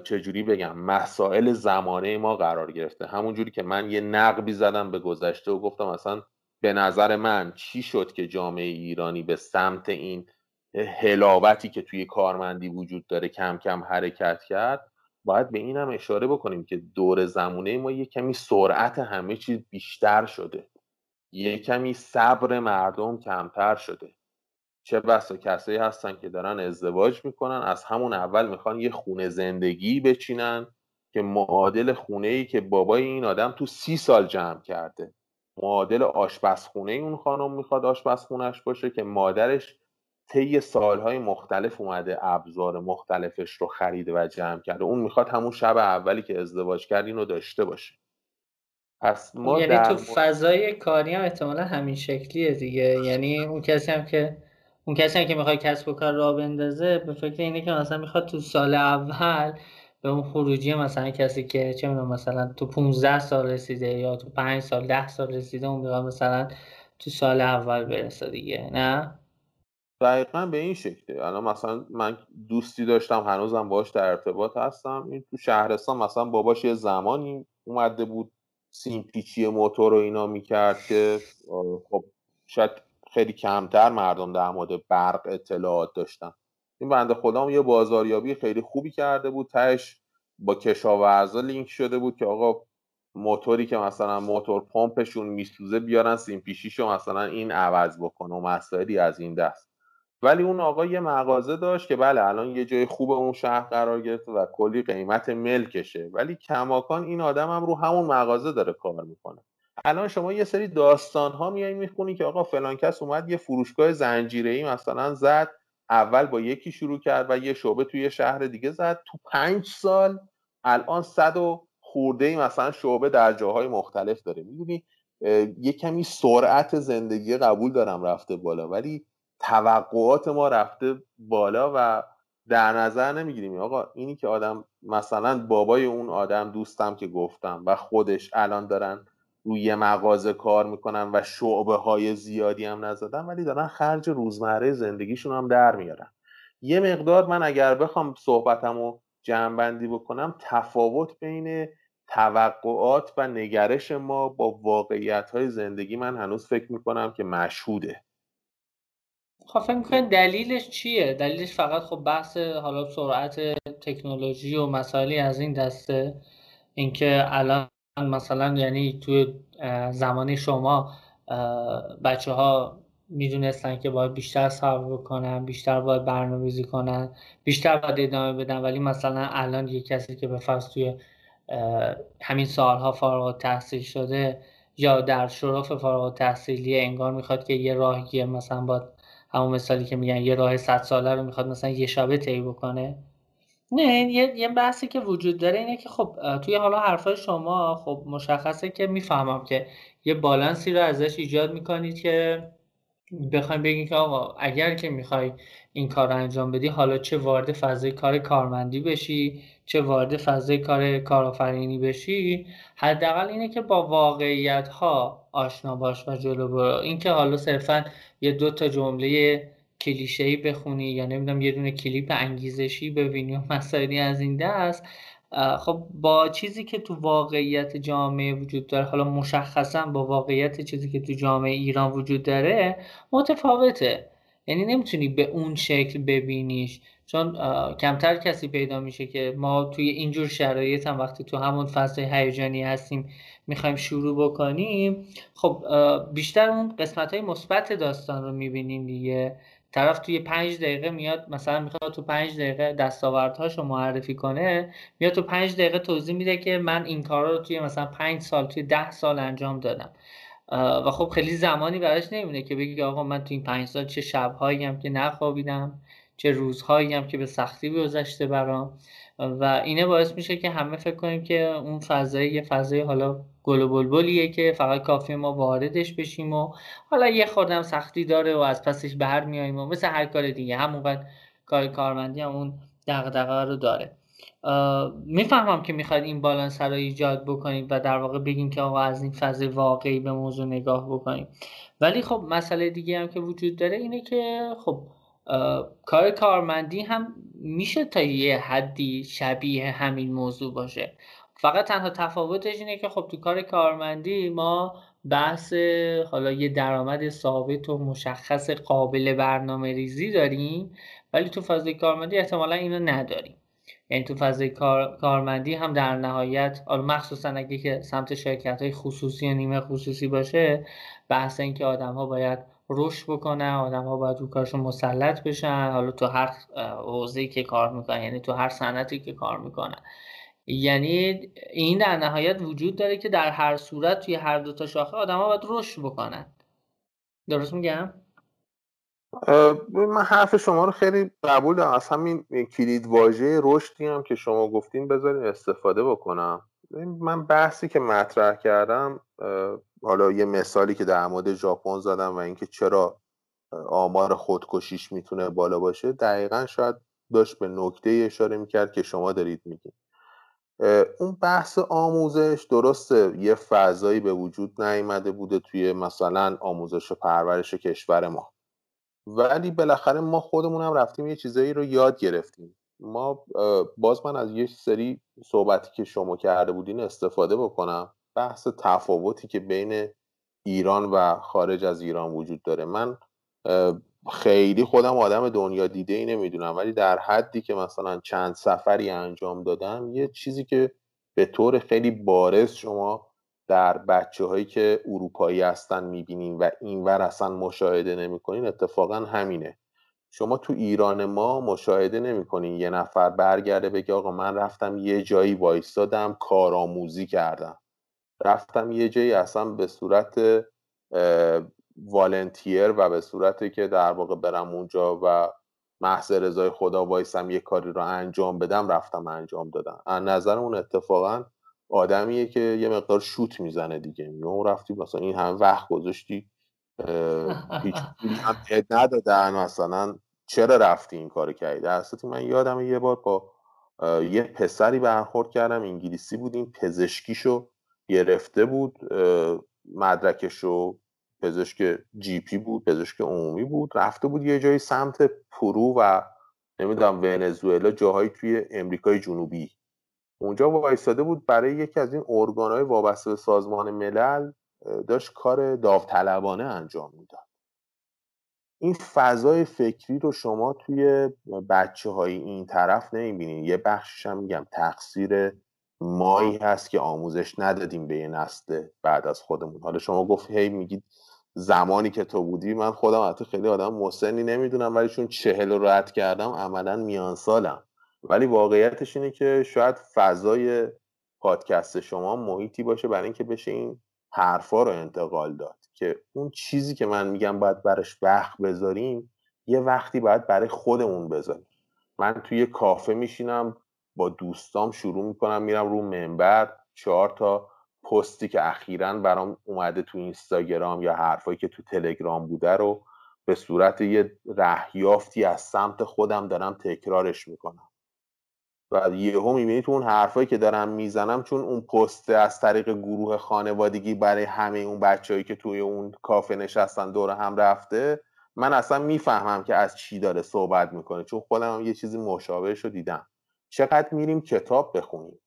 چجوری بگم مسائل زمانه ما قرار گرفته. همون جوری که من یه نقبی زدم به گذشته و گفتم اصلا به نظر من چی شد که جامعه ایرانی به سمت این هلاوتی که توی کارمندی وجود داره کم کم حرکت کرد؟ باید به این هم اشاره بکنیم که دور زمونه ما یه کمی سرعت همه چیز بیشتر شده. یه کمی صبر مردم کمتر شده. چه بسا کسایی هستن که دارن ازدواج می‌کنن از همون اول می‌خوان یه خونه زندگی بچینن که معادل خونه ای که بابای این آدم تو سی سال جمع کرده. معادل آشپزخونه اون خانم می‌خواد آشپزخونهش باشه که مادرش طی سالهای مختلف اومده ابزار مختلفش رو خریده و جمع کرده. اون می‌خواد همون شب اولی که ازدواج کرد اینو داشته باشه. پس ما یعنی تو فضای کاری هم احتمالا همین شکلیه دیگه. یعنی اون کسی هم که اون کسی که می‌خواد کسب و کار را بندازه به فکر اینه که مثلا می‌خواد تو سال اول به اون خروجی مثلا کسی که چه می‌دونم مثلا تو 15 سال رسیده یا تو 5 سال 10 سال رسیده اون می‌خواد مثلا تو سال اول برسه دیگه نه؟ دقیقا به این شکله. الان مثلا من دوستی داشتم هنوزم باش در ارتباط هستم. این تو شهرستان مثلا باباش یه زمانی اومده بود سیم پیچی موتور رو اینا می‌کرد که خب شاید خیلی کمتر مردم در مورد برق اطلاعات داشتن. این بنده خودم یه بازاریابی خیلی خوبی کرده بود. تش با کشاورزا لینک شده بود که آقا موتوری که مثلا موتور پمپشون میسوزه بیارن سیم پیشیشو مثلا این عوض بکنه و مسائلی از این دست. ولی اون آقا یه مغازه داشت که بله الان یه جای خوب اون شهر قرار گرفته و کلی قیمت ملکشه. ولی کماکان این آدم هم رو همون مغازه داره کار می‌کنه. الان شما یه سری داستان ها میای می‌خونی که آقا فلان کس اومد یه فروشگاه زنجیره ای مثلا زد اول با یکی شروع کرد و یه شعبه توی شهر دیگه زد. تو پنج سال الان صد و خورده ای مثلا شعبه در جاهای مختلف داره. می‌دونی؟ یه کمی سرعت زندگی قبول دارم رفته بالا ولی توقعات ما رفته بالا و در نظر نمی‌گیریم. آقا اینی که آدم مثلا بابای اون آدم دوستم که گفتم و خودش الان دارن روی مغازه کار می‌کنن و شعبه های زیادی هم نزدن ولی دارن خرج روزمره زندگیشون هم در میارن یه مقدار من اگر بخوام صحبتم رو جمعبندی بکنم تفاوت بین توقعات و نگرش ما با واقعیت های زندگی من هنوز فکر می‌کنم که مشهوده خب فکر می‌کنید دلیلش چیه؟ دلیلش فقط خب بحث حالا سرعت تکنولوژی و مسائلی از این دسته اینکه الان مثلا یعنی توی زمان شما بچه ها می‌دونستن که باید بیشتر صبر بکنن بیشتر باید برنامه‌ریزی کنن بیشتر باید ادامه بدن ولی مثلا الان یه کسی که به فرض توی همین سالها فارغ تحصیل شده یا در شرف فارغ تحصیلی انگار می‌خواد که یه راهی مثلا باید همون مثالی که میگن یه راه صد ساله رو می‌خواد مثلا یه شبه طی بکنه. نه یه یه بحثی که وجود داره اینه که خب توی حالا حرفای شما خب مشخصه که می‌فهمم که یه بالانسی رو ازش ایجاد می‌کنید که بخوایم بگیم که آقا اگر که می‌خوای این کار رو انجام بدی حالا چه وارد فضای کار کارمندی بشی چه وارد فضای کار کارآفرینی بشی حداقل اینه که با واقعیت ها آشنا باش و جلو برو. اینکه حالا صرفا یه دو تا جمله کلیشه‌ای بخونی یا نمی‌دونم یه دونه کلیپ انگیزشی ببینی و مسائلی از این دست. خب با چیزی که تو واقعیت جامعه وجود داره حالا مشخصا با واقعیت چیزی که تو جامعه ایران وجود داره متفاوته. یعنی نمی‌تونی به اون شکل ببینیش. چون کمتر کسی پیدا میشه که ما توی اینجور شرایط هم وقتی تو همون فصل هیجانی هستیم می‌خوایم شروع بکنیم خب بیشتر اون قسمت های مثبت داستان رو می‌بینیم دیگه. طرف توی پنج دقیقه میاد مثلا می‌خواد تو پنج دقیقه دستاوردهاش رو معرفی کنه میاد تو پنج دقیقه توضیح میده که من این کارا رو توی مثلا پنج سال توی ده سال انجام دادم. و خب خیلی زمانی براش نمیده که بگی آقا من تو این پنج سال چه شبهایی هم که نخوابیدم چه روزهایی هم که به سختی گذشته برام. و اینه باعث میشه که همه فکر کنیم که اون فضای یه فضای حالا گل و بلبلیه که فقط کافی ما واردش بشیم و حالا یه خوردم سختی داره و از پسش بر میاییم و مثل هر کار دیگه. همون کار کارمندی هم اون دغدغه رو داره. می‌فهمم که می‌خواید این بالانس رو ایجاد بکنید و در واقع بگیم که آقا از این فضای واقعی به موضوع نگاه بکنیم. ولی خب مسئله دیگه هم که وجود داره اینه که خب کار کارمندی هم میشه تا یه حدی شبیه همین موضوع باشه. فقط تنها تفاوتش اینه که خب تو کار کارمندی ما بحث حالا یه درآمد ثابت و مشخص قابل برنامه ریزی داریم ولی تو فضای کارمندی احتمالا اینو نداریم. یعنی تو فضای کار... کارمندی هم در نهایت حالا مخصوصا اگه که سمت شرکت های خصوصی و نیمه خصوصی باشه بحث این که آدم ها باید رشد بکنن آدم ها باید رو کارشون مسلط بشن. حالا تو هر حوزه‌ای که کار می‌کنن یعنی تو هر صنعتی که کار می‌کنن. یعنی این در نهایت وجود داره که در هر صورت توی هر دو تا شاخه آدم ها باید رشد بکنن. درست میگم؟ من حرف شما رو خیلی قبول دارم. از همین کلید واژه رشدی هم که شما گفتین بذارین استفاده بکنم. من بحثی که مطرح کردم حالا یه مثالی که در مورد ژاپن زدم و اینکه چرا آمار خودکشیش می‌تونه بالا باشه دقیقا شاید داشت به نکته اشاره می‌کرد که شما دارید میگید اون بحث آموزش درسته یه فضایی به وجود نیامده بوده توی مثلا آموزش و پرورش کشور ما. ولی بالاخره ما خودمون هم رفتیم یه چیزایی رو یاد گرفتیم. ما باز من از یه سری صحبتی که شما کرده بودین استفاده بکنم. بحث تفاوتی که بین ایران و خارج از ایران وجود داره. من خیلی خودم آدم دنیا دیده ای نمی‌دونم ولی در حدی که مثلا چند سفری انجام دادم یه چیزی که به طور خیلی بارز شما در بچه هایی که اروپایی هستن می‌بینین و اینور اصلا مشاهده نمی‌کنین اتفاقا همینه. شما تو ایران ما مشاهده نمی‌کنین یه نفر برگرده بگه آقا من رفتم یه جایی وایستادم کارآموزی کردم. رفتم یه جایی اصلا به صورت والنتیر و به صورتی که در واقع برم اونجا و محض رضای خدا وایسم یه کاری رو انجام بدم رفتم انجام دادم. از نظر اون اتفاقا آدمیه که یه مقدار شوت می‌زنه دیگه. اون رفتی مثلا این هم وقت گذاشتی هیچ هم ندادن مثلا چرا رفتی این کار کردی؟ در من یادم یه بار با یه پسری برخورد کردم. انگلیسی بود. این پزشکیشو گرفته بود مدرکشو. پزشک GP بود پزشک عمومی بود. رفته بود یه جایی سمت پرو و نمی‌دونم ونزوئلا جاهایی توی امریکای جنوبی. اونجا وایستاده بود برای یکی از این ارگانهای وابسته به سازمان ملل. داشت کار داوطلبانه انجام می‌داد. این فضای فکری رو شما توی بچه های این طرف نمی‌بینید یه بخشش هم میگم تقصیر مایی هست که آموزش ندادیم به یه نسل بعد از خودمون. حالا شما گفت هی میگید زمانی که تو بودی من خودم حتی خیلی آدم مسنی نمی‌دونم ولی چون چهل رو رد کردم عملا میان سالم. ولی واقعیتش اینه که شاید فضای پادکست شما محیطی باشه برای اینکه بشه این حرفا رو انتقال داد که اون چیزی که من میگم باید برش وقت بذاریم یه وقتی باید برای خودمون بذاریم. من توی کافه میشینم با دوستام شروع می‌کنم میرم رو منبر چهار تا پستی که اخیرا برام اومده تو اینستاگرام یا حرفایی که تو تلگرام بوده رو به صورت یه رهیافتی از سمت خودم دارم تکرارش می‌کنم. و یهو می‌بینی تو اون حرفایی که دارم می‌زنم چون اون پست از طریق گروه خانوادگی برای همه اون بچههایی که توی اون کافه نشستن دور هم رفته من اصلا می‌فهمم که از چی داره صحبت می‌کنه چون خودم هم یه چیزی مشابهش رو دیدم. چقدر میریم کتاب بخونیم؟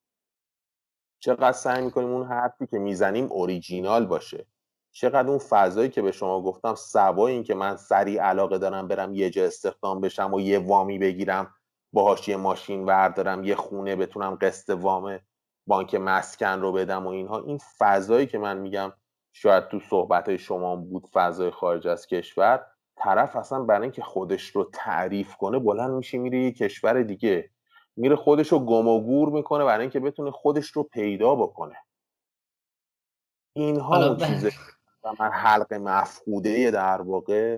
چقدر سعی می‌کنیم اون حرفی که می‌زنیم اوریجینال باشه؟ چقدر اون فضایی که به شما گفتم سوای این که من سریع علاقه دارم برم یه جا استخدام بشم و یه وامی بگیرم باهاش یه ماشین وردارم یه خونه بتونم قسط وام بانک مسکن رو بدم و اینها. این فضایی که من میگم شاید تو صحبت های شما بود فضای خارج از کشور طرف اصلا برای اینکه خودش رو تعریف کنه بلند میشه میره یه کشور دیگه. میره خودش رو گم و گور می‌کنه برای اینکه بتونه خودش رو پیدا بکنه. اینها اون چیزه و من حلق مفقوده در واقع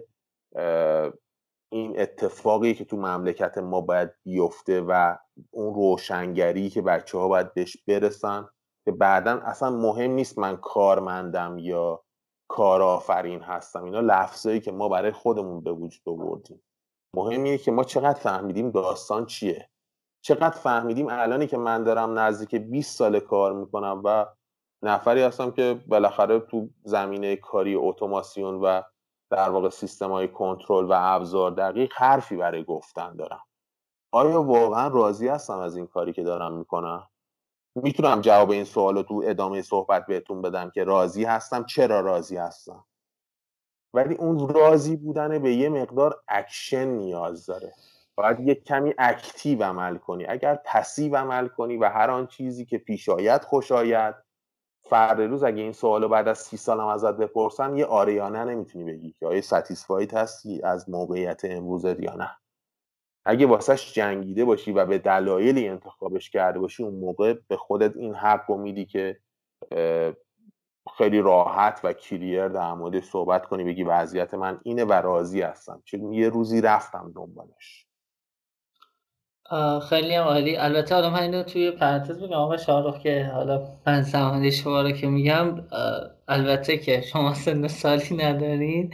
این اتفاقی که تو مملکت ما باید بیفته و اون روشنگری که بچه ها باید بهش برسن که بعدا اصلا مهم نیست من کارمندم یا کارآفرین هستم. اینا لفظایی که ما برای خودمون به وجود آوردیم. مهم اینه که ما چقدر فهمیدیم داستان چیه. چقدر فهمیدیم الانی که من دارم نزدیک 20 سال کار می‌کنم و نفری هستم که بالاخره تو زمینه کاری اتوماسیون و در واقع سیستم های کنترل و ابزار دقیق حرفی برای گفتن دارم. آیا واقعا راضی هستم از این کاری که دارم می‌کنم؟ می‌تونم جواب این سوال رو تو ادامه صحبت بهتون بدم که راضی هستم. چرا راضی هستم؟ ولی اون راضی بودن به یه مقدار اکشن نیاز داره. باید یک کمی active عمل کنی. اگر passive عمل کنی و هر آن چیزی که پیش آید خوش آید. فرد روز اگه این سوالو بعد از سی سالم ازت بپرسن یه آره یا نه نمی‌تونی بگی که آیا ستیسفایت هستی از موقعیت امروزت یا نه؟ اگه واسهش جنگیده باشی و به دلایلی انتخابش کرده باشی اون موقع به خودت این حق رو میدی که خیلی راحت و کلیر در مورد صحبت کنی بگی وضعیت من اینه و راضی هستم. چون یه روزی رفتم دنبالش. خیلی هم عالی. البته حالا من اینو توی پرانتز میگم آقا شاهرخ که حالا من زمانی شما رو که میگم البته که شما سن سالی ندارین.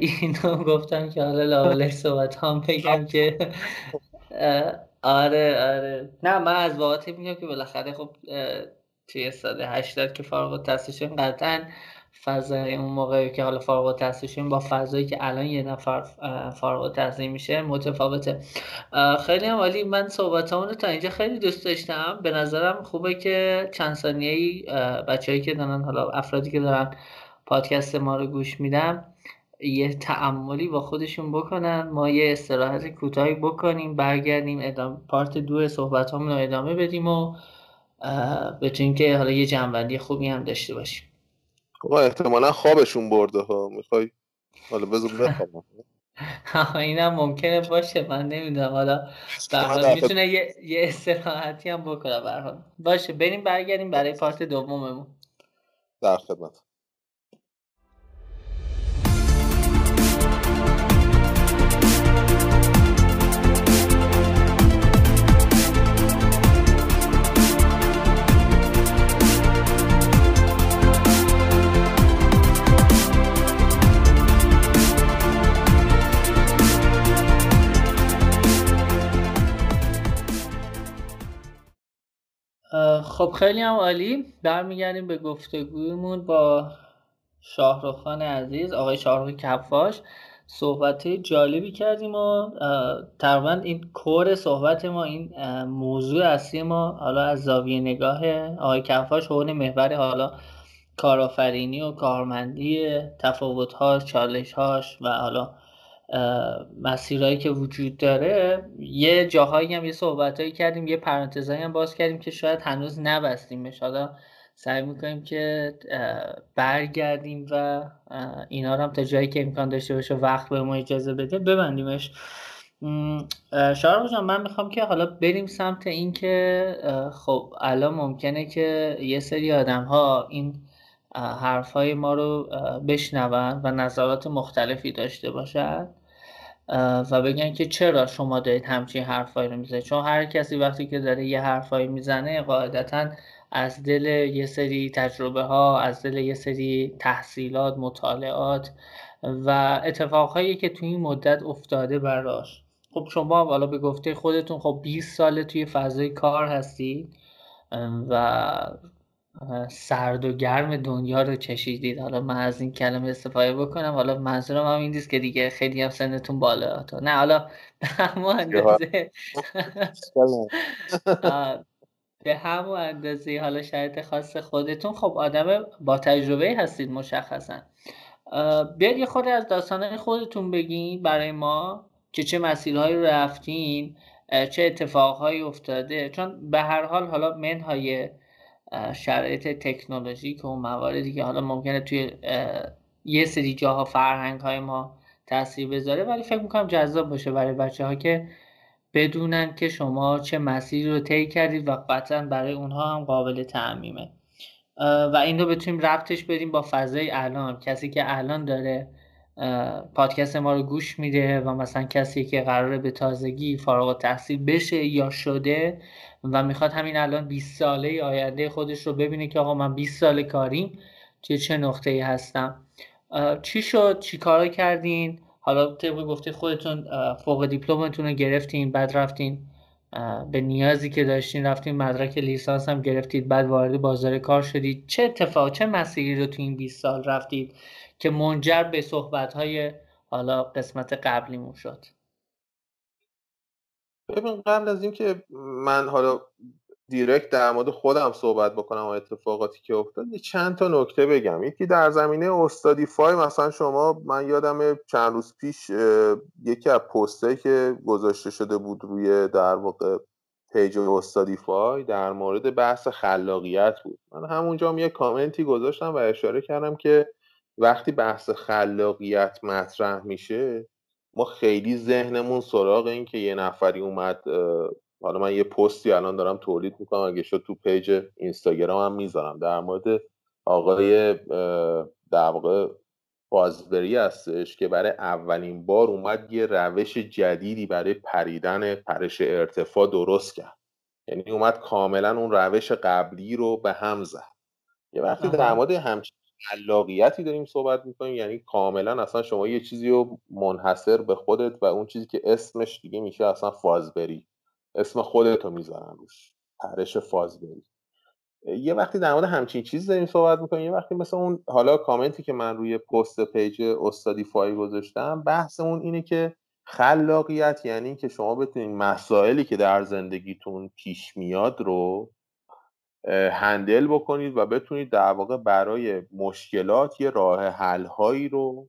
اینو گفتم که حالا لاولش صحبت هم بگم که آره آره. نه من از واقعاتی میگم که بالاخره خب توی سال 80 که فارغ التحصیل قطعا فضای اون موقعی که حالا فارغ التحصیل با فضایی که الان یه نفر فارغ التحصیل میشه متفاوته. خیلی هم عالی. من صحبت رو تا اینجا خیلی دوست داشتم. به نظرم خوبه که چند ثانیه ای بچههایی که دارن حالا افرادی که دارن پادکست ما رو گوش میدن یه تعملی با خودشون بکنن. ما یه استراحت کوتاهی بکنیم برگردیم ادامه پارت دو صحبت رو ادامه بدیم و بتونیم که حالا یه جنبندی خوبی هم داشته باشیم. آقا احتمالا خوابشون برده ها. می‌خوای؟ حالا بذار بخوابم. اینم ممکنه باشه من نمی‌دونم. حالا می‌تونه یه, یه استراحتی هم بکنه برحال باشه بریم برگردیم برای پارت دوممون. در خدمت. خب خیلی هم عالی. برمیگردیم به گفتگویمون با شاهرخ خان عزیز آقای شاهرخ کفاش. صحبت جالبی کردیم و تقریبا این کور صحبت ما این موضوع اصلی ما حالا از زاویه نگاه آقای کفاش حول محور حالا کارآفرینی و کارمندی تفاوتهاش چالشهاش و حالا مسیرهایی که وجود داره یه جاهایی هم یه صحبتهایی کردیم یه پرانتزهایی هم باز کردیم که شاید هنوز نبستیمش. حالا سعی می‌کنیم که برگردیم و اینا رو هم تا جایی که امکان داشته باشه وقت به ما اجازه بده ببندیمش. شارق جان من می‌خوام که حالا بریم سمت این که خب الان ممکنه که یه سری آدم ها این حرفهای ما رو بشنون و نظرات مختلفی داشته باشد و بگن که چرا شما دارید همچین حرفایی رو می‌زنید. چون هر کسی وقتی که داره یه حرفایی می‌زنه قاعدتا از دل یه سری تجربه ها از دل یه سری تحصیلات مطالعات و اتفاقهایی که توی این مدت افتاده براش. خب شما حالا به گفته خودتون خب 20 ساله توی فضای کار هستید و سرد و گرم دنیا رو چشیدید. حالا من از این کلمه استفاده بکنم. حالا منظورم هم این نیست که دیگه خیلی هم سنتون بالا. تو نه حالا به همون اندازه. به همون اندازه حالا شرط خاص خودتون. خب آدم با تجربه هستید مشخصا. بیاید یه خود از داستانه خودتون بگین برای ما که چه مسیرهایی رو رفتین چه اتفاقهایی افتاده. چون به هر حال حالا منهای شرایط تکنولوژیک و مواردی که حالا ممکنه توی یه سری جاها فرهنگ های ما تاثیر بذاره ولی فکر می‌کنم جذاب باشه برای بچه ها که بدونن که شما چه مسیری رو طی کردید و قطعا برای اونها هم قابل تعمیمه. و این رو بتونیم ربطش بدیم با فضای الان. کسی که الان داره پادکست ما رو گوش میده و مثلا کسی که قراره به تازگی فارغ تحصیل بشه یا شده و می‌خواد همین الان 20 ساله آینده خودش رو ببینه که آقا من 20 ساله کاریم توی چه نقطه ای هستم چی شد؟ چی کارا کردین؟ حالا طبق گفتید خودتون فوق دیپلمتون رو گرفتین بعد رفتین به نیازی که داشتین رفتین مدرک لیسانس هم گرفتید بعد وارد بازار کار شدید. چه اتفاق چه مسیری رو تو این 20 سال رفتید؟ که منجر به صحبت های حالا قسمت قبلیمون شد. ببین قبل از اینکه من حالا direct در مورد خودم صحبت بکنم و اتفاقاتی که افتاد چند تا نکته بگم. یکی در زمینه Studify مثلا شما من یادم چند روز پیش یکی از پستایی که گذاشته شده بود روی در واقع page Studify در مورد بحث خلاقیت بود. من همونجا هم یه کامنتی گذاشتم و اشاره کردم که وقتی بحث خلاقیت مطرح میشه ما خیلی ذهنمون سراغ این که یه نفری اومد حالا من یه پستی الان دارم تولید می‌کنم اگه شد تو پیج اینستاگرام هم می‌ذارم. در مورد آقای در واقع بازبری هستش که برای اولین بار اومد یه روش جدیدی برای پریدن پرش ارتفاع درست کرد. یعنی اومد کاملا اون روش قبلی رو به هم زد. یه وقتی در مورد همچین خلاقیتی داریم صحبت می‌کنیم یعنی کاملا اصلا شما یه چیزی رو منحصر به خودت و اون چیزی که اسمش دیگه میشه اصلا فازبری. اسم خودتو می‌ذارن روش پرش فازبری. یه وقتی در مورد همچین چیز داریم صحبت می‌کنیم یه وقتی مثل اون حالا کامنتی که من روی پست page Studify گذاشتم بحث اون اینه که خلاقیت یعنی که شما بتونید مسائلی که در زندگیتون پیش میاد رو handle بکنید و بتونید در واقع برای مشکلات یه راه حل هایی رو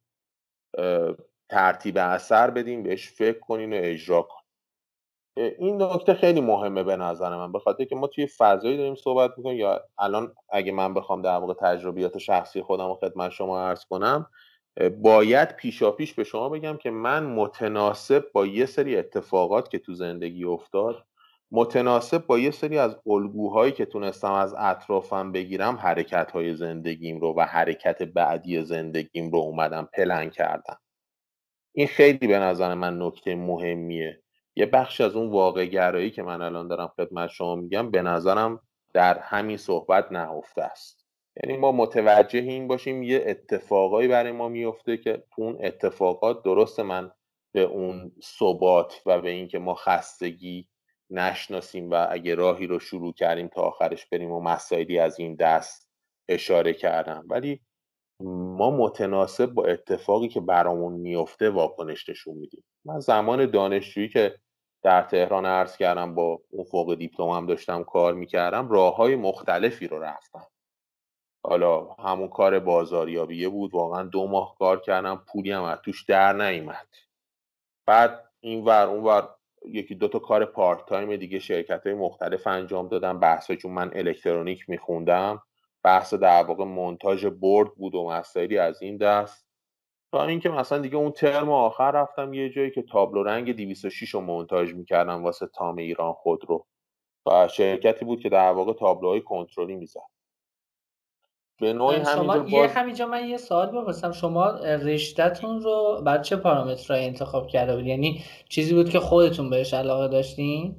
ترتیب اثر بدین بهش فکر کنین و اجرا کنین. این نکته خیلی مهمه به نظر من به خاطر که ما توی فضایی داریم صحبت می‌کنیم یا الان اگه من بخوام در واقع تجربیات شخصی خودم رو خدمت شما عرض کنم باید پیشا پیش به شما بگم که من متناسب با یه سری اتفاقات که تو زندگی افتاد متناسب با یه سری از الگوهایی که تونستم از اطرافم بگیرم حرکت های زندگیم رو و حرکت بعدی زندگیم رو اومدم پلن کردم. این خیلی به نظر من نکته مهمیه. یه بخش از اون واقع گرایی که من الان دارم خدمت شما میگم به نظرم در همین صحبت نهفته است. یعنی ما متوجه این باشیم یه اتفاقایی برای ما میفته که اون اتفاقات درست من به اون ثبات و به اینکه ما خستگی نشناسیم و اگه راهی رو شروع کردیم تا آخرش بریم و مسائلی از این دست اشاره کردم ولی ما متناسب با اتفاقی که برامون میفته واکنش نشون میدیم. من زمان دانشجویی که در تهران عرض کردم با اون فوق هم داشتم کار می‌کردم راه های مختلفی رو رفتم. حالا همون کار بازاریابیه بود واقعا دو ماه کار کردم پولی هم توش در نیومد. بعد این ور اون ور یکی دو تا کار part time دیگه شرکت های مختلف انجام دادم بحث چون من الکترونیک میخوندم بحث در واقع مونتاژ برد بود و مسائلی از این دست. تا اینکه مثلا دیگه اون ترم آخر رفتم یه جایی که تابلو رنگ 206 رو مونتاژ می‌کردم واسه تام ایران خود رو و شرکتی بود که در واقع تابلوهای کنترلی می‌زد. به نوعی شما باز... یه همینجا من یه سوال بپرسم. شما رشتهتون رو بعد چه پارامترهایی انتخاب کرده بود یعنی چیزی بود که خودتون بهش علاقه داشتین؟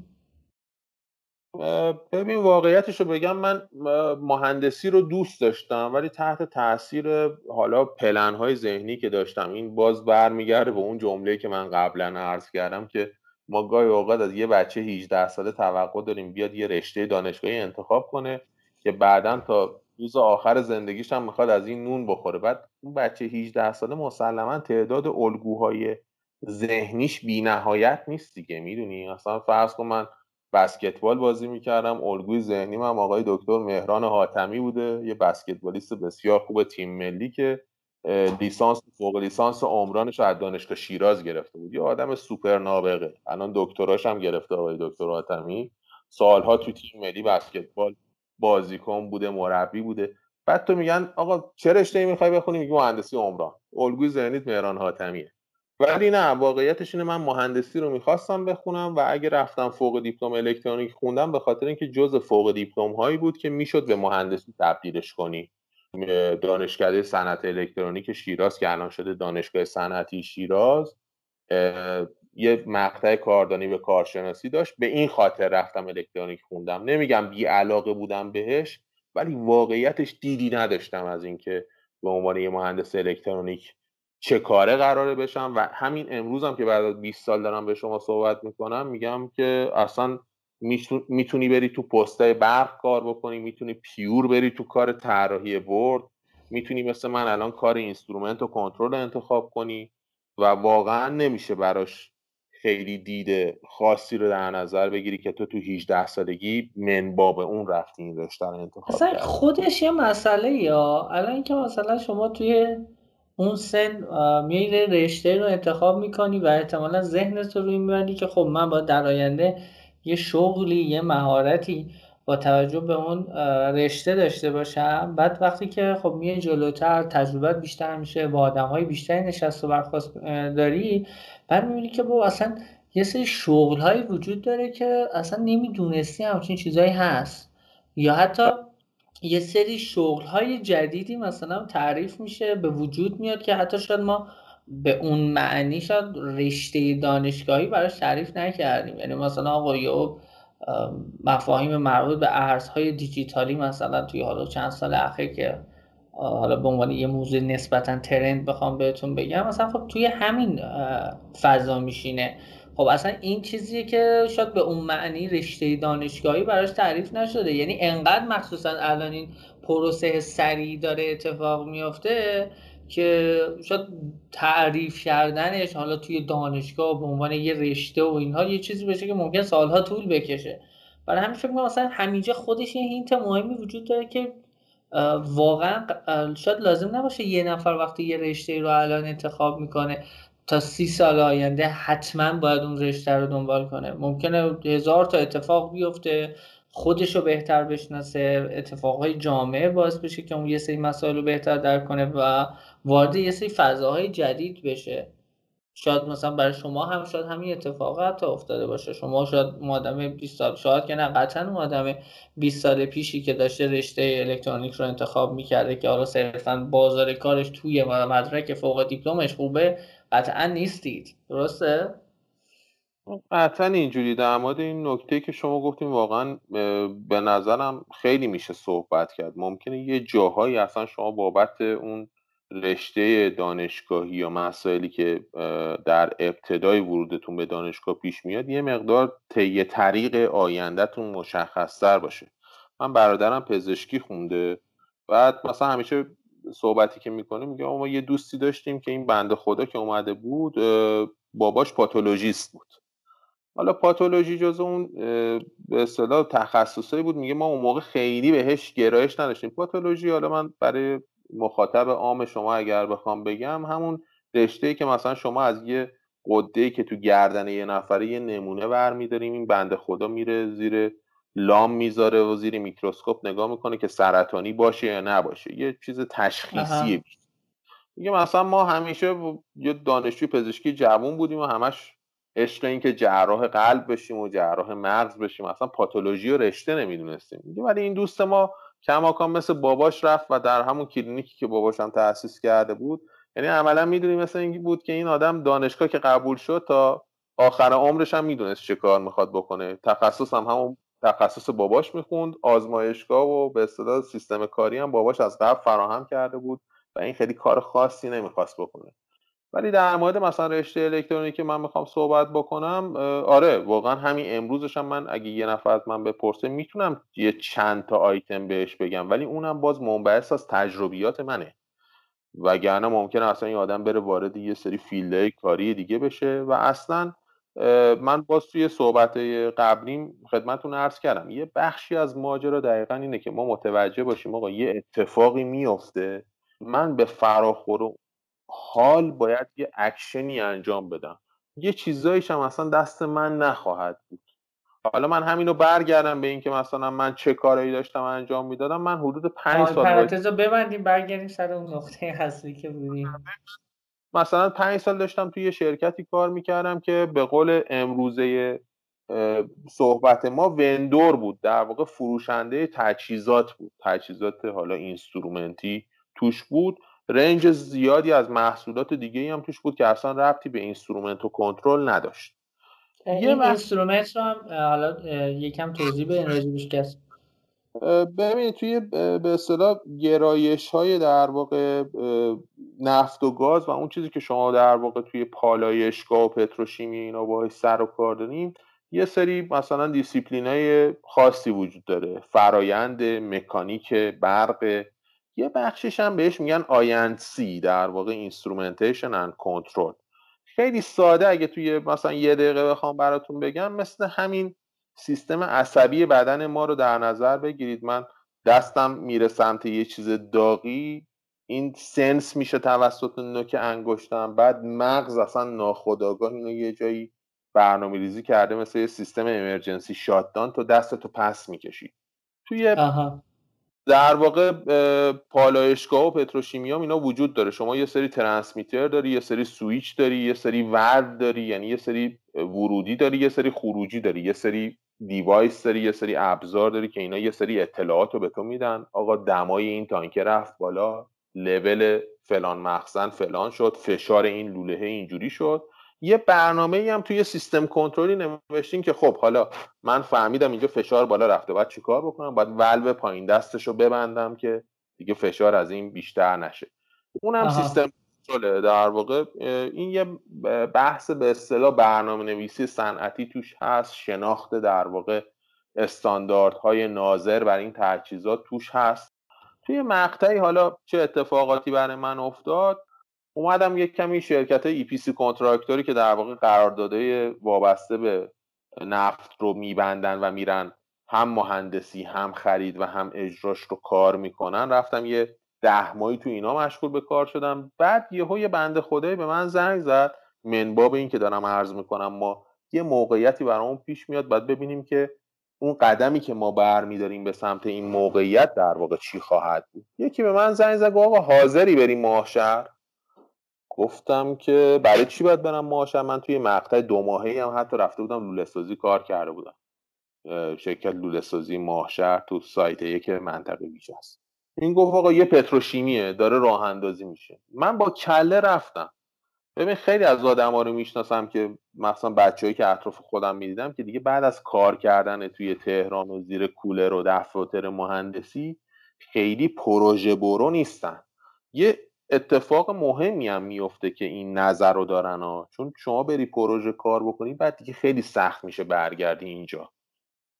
ببین واقعیتش رو بگم من مهندسی رو دوست داشتم ولی تحت تاثیر حالا پلن های ذهنی که داشتم. این باز برمیگرده به اون جمله که من قبلا عرض کردم که ما گاهی اوقات از یه بچه 18 ساله توقع داریم بیاد یه رشته دانشگاهی انتخاب کنه که بعدا تا روز آخر زندگیش هم می‌خواد از این نون بخوره. بعد اون بچه 18 ساله مسلما تعداد الگوهای ذهنیش بینهایت نیست دیگه. می‌دونی؟ اصلا فرض کن من بسکتبال بازی می‌کردم الگوی ذهنیم هم آقای دکتر مهران حاتمی بوده یه بسکتبالیست بسیار خوب تیم ملی که لیسانس فوق لیسانس عمرانش از دانشگاه شیراز گرفته بود. یه آدم سوپر نابغه. الان دکتراش هم گرفته آقای دکتر حاتمی. سالها تو تیم ملی بسکتبال بازیکن بوده مربی بوده. بعد تو میگن آقا چه رشته می‌خوای بخونی؟ میگی مهندسی عمران. الگوی ذهنیت مهران حاتمیه. ولی نه واقعیتش اینه من مهندسی رو می‌خواستم بخونم و اگه رفتم فوق دیپلم الکترونیک خوندم به خاطر اینکه جز فوق دیپلم هایی بود که می‌شد به مهندسی تبدیلش کنی. دانشکده صنعت الکترونیک شیراز که الان شده دانشگاه صنعتی شیراز یه مقطع کاردانی به کارشناسی داشت. به این خاطر رفتم الکترونیک خوندم. نمیگم بی علاقه بودم بهش ولی واقعیتش دیدی نداشتم از اینکه به عنوان یه مهندس الکترونیک چه کاره قراره بشم. و همین امروز هم که بعد از 20 سال دارم به شما صحبت می‌کنم میگم که اصلا می‌تونی بری تو پستای برق کار بکنی می‌تونی pure بری تو کار طراحی board می‌تونی مثل من الان کار instrument و کنترل انتخاب کنی و واقعا نمیشه براش خیلی دید خاصی رو در نظر بگیری که تو تو 18 سالگی منباب اون رفتی این رشته رو انتخاب اصلا خودش یه مسئله یا الان که مثلا شما توی اون سن میری رشته رو انتخاب می‌کنی و احتمالا ذهنت رو روی میبندی که خب من با در آینده یه شغلی یه مهارتی با توجه به اون رشته داشته باشم. بعد وقتی که خب میای جلوتر تجربه بیشتر میشه با آدم های بیشتری نشست و برخواست داری بعد می‌بینی که با اصلا یه سری شغل هایی وجود داره که اصلا نمی‌دونستی همچین چیزهایی هست. یا حتی یه سری شغل های جدیدی مثلا تعریف میشه به وجود میاد که حتی شاید ما به اون معنی شاید رشته دانشگاهی براش تعریف نکردیم. یعنی مثلا آقا مفاهیم مربوط به ارزهای دیجیتالی مثلا توی حالا چند سال اخیر که حالا به عنوان یه موضوع نسبتا ترند بخوام بهتون بگم مثلا خب توی همین فضا میشینه. خب اصلا این چیزیه که شاید به اون معنی رشته دانشگاهی براش تعریف نشده. یعنی انقدر مخصوصا الان این پروسه سریع داره اتفاق میافته که شاید تعریف کردنش حالا توی دانشگاه به عنوان یه رشته و اینها یه چیزی بشه که ممکن سالها طول بکشه. برای همین فکر مثلا همینجا خودش یه هینت مهمی وجود داره که واقعا شاید لازم نباشه یه نفر وقتی یه رشته رو الان انتخاب می‌کنه تا سی سال آینده حتما باید اون رشته رو دنبال کنه. ممکنه هزار تا اتفاق بیفته. خودش رو بهتر بشناسه اتفاقهای جامعه باعث بشه که اون یه سری مسائل رو بهتر درک کنه و وارد یه سری فضاهای جدید بشه. شاید مثلا برای شما هم شاید همین اتفاق حتی افتاده باشه. شما شاید آدم 20 سال شاید که نه قطعا آدم 20 سال پیشی که داشته رشته الکترونیک رو انتخاب می‌کرده که حالا صرفا بازار کارش توی مدرک فوق دیپلمش خوبه قطعا نیستید. درسته؟ قطعا اینجوری. در مورد این نکته که شما گفتیم واقعا به نظرم خیلی میشه صحبت کرد. ممکنه یه جاهایی اصلا شما بابت اون رشته دانشگاهی یا مسائلی که در ابتدای ورودتون به دانشگاه پیش میاد یه مقدار طی طریق آیندهتون مشخصتر باشه. من برادرم پزشکی خونده. بعد مثلا همیشه صحبتی که می‌کنه میگه ما یه دوستی داشتیم که این بنده خدا که اومده بود باباش پاتولوژیست بود. حالا پاتولوژی جز اون به اصطلاح تخصصی بود. میگه ما اون موقع خیلی بهش گرایش نداشتیم. پاتولوژی حالا من برای مخاطب عام شما اگر بخوام بگم همون رشته که مثلا شما از یه قده که تو گردن یه نفره یه نمونه برمیداریم این بنده خدا میره زیر لام می‌ذاره و زیر میکروسکوپ نگاه می‌کنه که سرطانی باشه یا نباشه. یه چیز تشخیصیه میگه مثلا ما همیشه یه دانشجوی پزشکی جوون بودیم و همش عشق این که جراح قلب بشیم و جراح مغز بشیم. اصلا پاتولوژی و رشته نمی‌دونستیم. ولی این دوست ما کماکان مثل باباش رفت و در همون کلینیکی که باباش هم تأسیس کرده بود یعنی عملا می‌دونی مثل اینکه بود که این آدم دانشگاه که قبول شد تا آخر عمرش هم می‌دونست چه کار می‌خواد بکنه. تخصص هم همون تخصص باباش می‌خوند آزمایشگاه و به اصطلاح سیستم کاری هم باباش از قبل فراهم کرده بود و این خیلی کار خاصی نمی‌خواست بکنه. ولی در مورد مثلا رشته الکترونیکی من می‌خوام صحبت بکنم آره واقعا همین امروزش هم من اگه یه نفر از من بپرسه می‌تونم یه چند تا آیتم بهش بگم ولی اونم باز منبعث از تجربیات منه. وگرنه ممکنه اصلا این آدم بره وارد یه سری فیلدهای کاری دیگه بشه و اصلا من باز توی صحبت قبلیم خدمتون عرض کردم یه بخشی از ماجرا دقیقا اینه که ما متوجه باشیم آقا یه اتفاقی میفته من به فراخور حال باید یه اکشنی انجام بدم. یه چیزایش هم اصلا دست من نخواهد بود. حالا من همینو برگردم به اینکه مثلا من چه کارایی داشتم انجام می‌دادم من حدود پنج سال پرانتز ببندیم برگردیم سر اون نقطه اصلی که بودیم. مثلا پنج سال داشتم توی یه شرکتی کار می‌کردم که به قول امروزه صحبت ما vendor بود. در واقع فروشنده تجهیزات بود. تجهیزات حالا instrument ی توش بود. range زیادی از محصولات دیگه هم توش بود که اصلا ربطی به instrument و کنترل نداشت. یه instrument رو هم حالا یکم توضیح به راجبش کس ببینید توی به اصطلاح گرایش های در واقع نفت و گاز و اون چیزی که شما در واقع توی پالایشگاه و پتروشیمی اینا باهاش سر و کار داریم یه سری مثلا دیسیپلین های خاصی وجود داره. فرایند مکانیک برق یه بخشش هم بهش میگن آینسی در واقع instrumentation and control خیلی ساده اگه توی مثلا یه دقیقه بخوام براتون بگم مثل همین سیستم عصبی بدن ما رو در نظر بگیرید. من دستم میره سمت یه چیز داغی این sense میشه توسط نوک انگشتم. بعد مغز اصلا ناخداگاه اینو یه جایی برنامه ریزی کرده مثل یه سیستم emergency shutdown تو دستتو پس می‌کشی. توی در واقع پالایشگاه و پتروشیمیام اینا وجود داره. شما یه سری transmitter داری یه سری سویچ داری یه سری ورد داری یعنی یه سری ورودی داری یه سری خروجی داری یه سری device داری یه سری ابزار داری که اینا یه سری اطلاعات رو به تو میدن. آقا دمای این تانکه رفت بالا لول فلان مخزن فلان شد فشار این لوله اینجوری شد. یه برنامه هم توی سیستم کنترلی نوشتیم که خب حالا من فهمیدم اینجا فشار بالا رفته باید چیکار بکنم؟ باید ولو پایین دستش رو ببندم که دیگه فشار از این بیشتر نشه. اونم سیستم کنترله. در واقع این یه بحث به اصطلاح برنامه نویسی صنعتی توش هست شناخت در واقع استانداردهای ناظر بر این تجهیزات توش هست. توی مقطعی حالا چه اتفاقاتی برای من افتاد؟ اومدم یک کمی شرکت ای پی سی کنترکتوری که در واقع قراردادهای وابسته به نفت رو میبندن و میرن هم مهندسی هم خرید و هم اجراش رو کار می‌کنن رفتم یه ده ماهی تو اینا مشغول به کار شدم. بعد یهو یه بنده خدایی به من زنگ زد منباب این که دارم عرض می‌کنم ما یه موقعیتی برامون پیش میاد باید ببینیم که اون قدمی که ما برمیداریم به سمت این موقعیت در واقع چی خواهد بود. یکی به من زنگ زد آقا حاضری بریم ماهشهر؟ گفتم که برای چی باید برم ماهشهر من توی مقطع دو ماهی هم حتی رفته بودم لوله سازی کار کرده بودم. شرکت لوله سازی ماهشهر تو سایت یک منطقه ویژه است. این گفت آقا یه پتروشیمیه داره راه اندازی میشه. من با کله رفتم. ببین خیلی از آدم ها رو می‌شناسم که مثلا بچههایی که اطراف خودم می‌دیدم که دیگه بعد از کار کردن توی تهران و زیر کولر و دفاتر مهندسی خیلی پروژه برو نیستن. یه اتفاق مهمی هم میفته که این نظر رو دارن ها. چون شما بری پروژه کار بکنی بعد دیگه خیلی سخت میشه برگردی اینجا.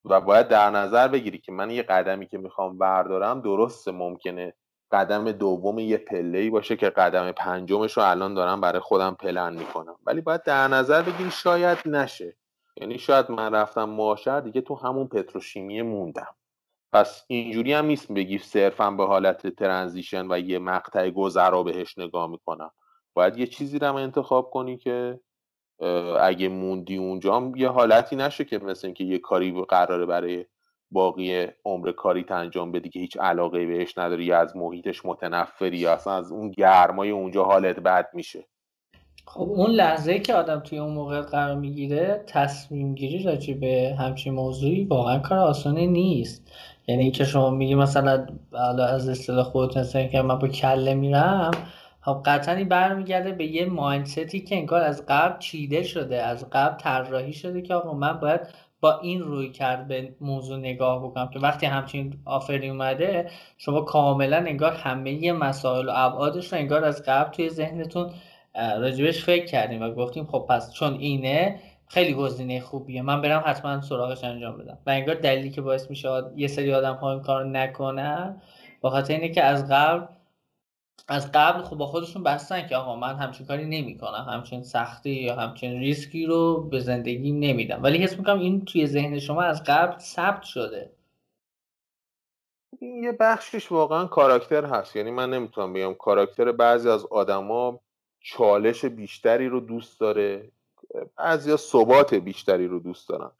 و باید در نظر بگیری که من یه قدمی که می‌خوام بردارم درسته ممکنه قدم دوم یه پله باشه که قدم پنجمش رو الان دارم برای خودم پلن می‌کنم. ولی باید در نظر بگیری شاید نشه. یعنی شاید من رفتم ماشر دیگه تو همون پتروشیمی موندم. پس اینجوری هم نیست بگی صرفا به حالت ترنزیشن و یه مقطع گذرا بهش نگاه می‌کنم. باید یه چیزی رو انتخاب کنی که اگه موندی اونجا هم یه حالتی نشه که مثل اینکه یه کاری قراره برای باقی عمر کاری انجام بدی که هیچ علاقه بهش نداری یا از محیطش متنفری یا اصلا از اون گرمای اونجا حالت بد میشه. خب اون لحظه که آدم توی اون موقع قرار می‌گیره تصمیم گیری راجع به همچین موضوعی واقعا کار آسانی نیست. یعنی اینکه شما میگی مثلا از اصطلاح خودت مثلا که من با کله میرم خب قطعا این برمیگرده به یه مایندستی که انگار از قبل چیده شده از قبل طراحی شده که آقا من باید با این روی کرد به موضوع نگاه بکنم. که وقتی همچین آفری اومده شما کاملا انگار همه مسائل و ابعادش رو انگار از قبل توی ذهنتون راجبش فکر کردیم و گفتیم خب پس چون اینه خیلی گزینه خوبیه. من برم حتما سراغش انجام بدم. و انگار دلیلی که باعث میشه یه سری آدم ها این کار نکنن با خاطر اینه که از قبل از قبل خب با خودشون بستن که آقا من همچین کاری نمی‌کنم. همچین سختی یا همچین ریسکی رو به زندگی نمیدم. ولی حس می‌کنم این توی ذهن شما از قبل ثبت شده. این یه بخشش واقعا کاراکتر هست. یعنی من نمی‌تونم بگم کاراکتر بعضی از آدما چالش بیشتری رو دوست داره. بعضی ثبات بیشتری رو دوست دارن.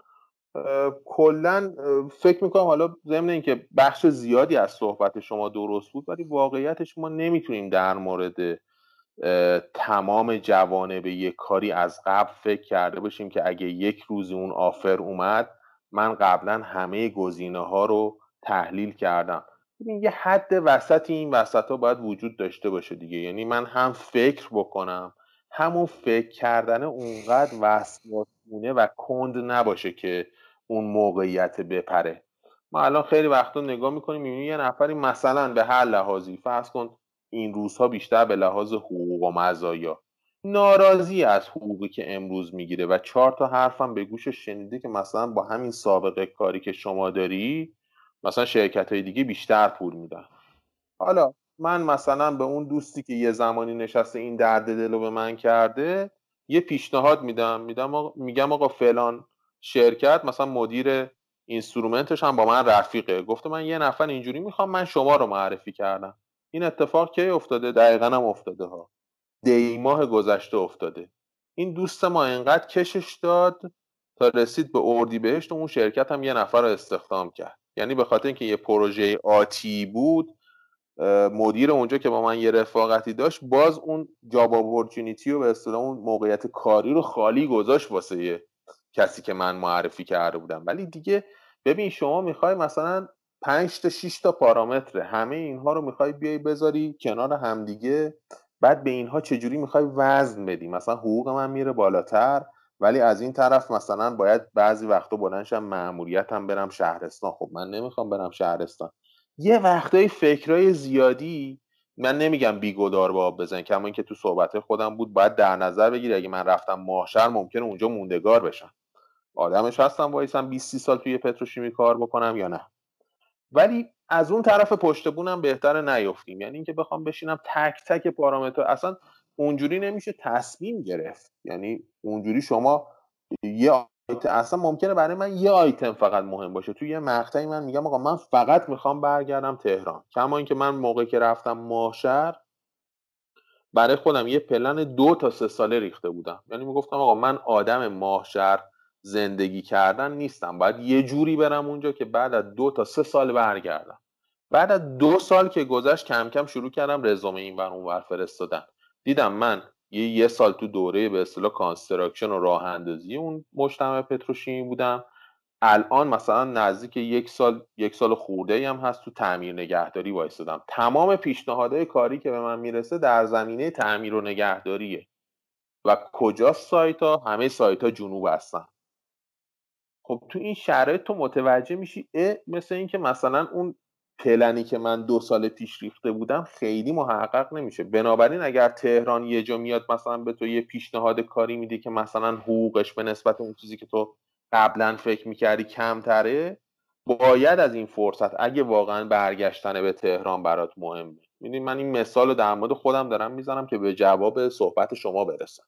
کلا فکر می‌کنم حالا ضمن اینکه بخش زیادی از صحبت شما درست بود ولی واقعیتش ما نمی‌تونیم در مورد تمام جوانه به یک کاری از قبل فکر کرده باشیم که اگه یک روزی اون آفر اومد من قبلا همه گزینه ها رو تحلیل کردم. یه حد وسط این وسط ها باید وجود داشته باشه دیگه. یعنی من هم فکر بکنم همون فکر کردن اونقدر وسواسونه و کند نباشه که اون موقعیت بپره. ما الان خیلی وقتا نگاه می‌کنیم می‌بینیم یه نفری مثلا به هر لحاظی فرض کن این روزها بیشتر به لحاظ حقوق و مزایا. ناراضی از حقوقی که امروز می‌گیره و چهار تا حرفم به گوشش شنیده که مثلا با همین سابقه کاری که شما داری مثلا شرکت های دیگه بیشتر پول میدن. حالا من مثلا به اون دوستی که یه زمانی نشسته این درد دل رو به من کرده یه پیشنهاد میدم. میدم میگم آقا فلان شرکت مثلا مدیر instrument ش هم با من رفیقه. گفته من یه نفر اینجوری می‌خوام من شما رو معرفی کردم. این اتفاق کی افتاده؟ دقیقا هم افتاده ها. دی ماه گذشته افتاده. این دوست ما اینقدر کشش داد تا رسید به اردی بهشت و اون شرکت هم یه نفر رو استخدام کرد. یعنی به خاطر اینکه یه پروژه آتی بود مدیر اونجا که با من یه رفاقتی داشت باز اون job opportunity و به اصطلاح اون موقعیت کاری رو خالی گذاشت واسه کسی که من معرفی کرده بودم. ولی دیگه ببین شما می‌خوای مثلا 5 تا 6 تا پارامتر همه اینها رو می‌خوای بیای بذاری کنار همدیگه بعد به اینها چجوری می‌خوای وزن بدی؟ مثلا حقوق من میره بالاتر ولی از این طرف مثلا باید بعضی وقتا بلنشم هم برم شهرستان. خب من نمی‌خوام برم شهرستان. یه وقتای فکرای زیادی من نمیگم بیگدار با آب بزن کما اینکه تو صحبت خودم بود باید در نظر بگیری اگه من رفتم ماهشر ممکنه اونجا موندگار بشم. آدمش هستم وایسم 20 سال توی پتروشیمی کار بکنم یا نه. ولی از اون طرف پشت بونم بهتره نیفتیم. یعنی اینکه بخوام بشینم تک تک پارامتر اصلا اونجوری نمیشه تصمیم گرفت. یعنی اونجوری شما یه اصلا ممکنه برای من یه آیتم فقط مهم باشه. توی یه مقطعی من میگم آقا من فقط می‌خوام برگردم تهران. کما اینکه من موقعی که رفتم ماشر برای خودم یه پلن دو تا سه ساله ریخته بودم. یعنی می‌گفتم آقا من آدم ماهشر زندگی کردن نیستم. باید یه جوری برم اونجا که بعد از دو تا سه سال برگردم. بعد از دو سال که گذشت کم کم شروع کردم رزومه این ور اونور فرستادن. دیدم من یه, یه سال تو دوره به اصطلاح construction و راه اندازی اون مجتمع پتروشیمی بودم. الان مثلا نزدیک یک سال یک سال خورده هم هست تو تعمیر نگهداری وایستادم. تمام پیشنهادهای کاری که به من می‌رسه در زمینه تعمیر و نگهداریه. و کجا سایت ها همه سایت ها جنوب هستن. خب تو این شرایط تو متوجه میشی اه مثل اینکه مثلا اون پلنی که من دو سال پیش ریخته بودم خیلی محقق نمیشه. بنابراین اگر تهران یه جا میاد مثلا به تو یه پیشنهاد کاری میده که مثلا حقوقش به نسبت اون چیزی که تو قبلا فکر می‌کردی کمتره باید از این فرصت اگه واقعا برگشتن به تهران برات مهمه می‌دونی من این مثال رو در مورد خودم دارم می‌زنم که به جواب صحبت شما برسم.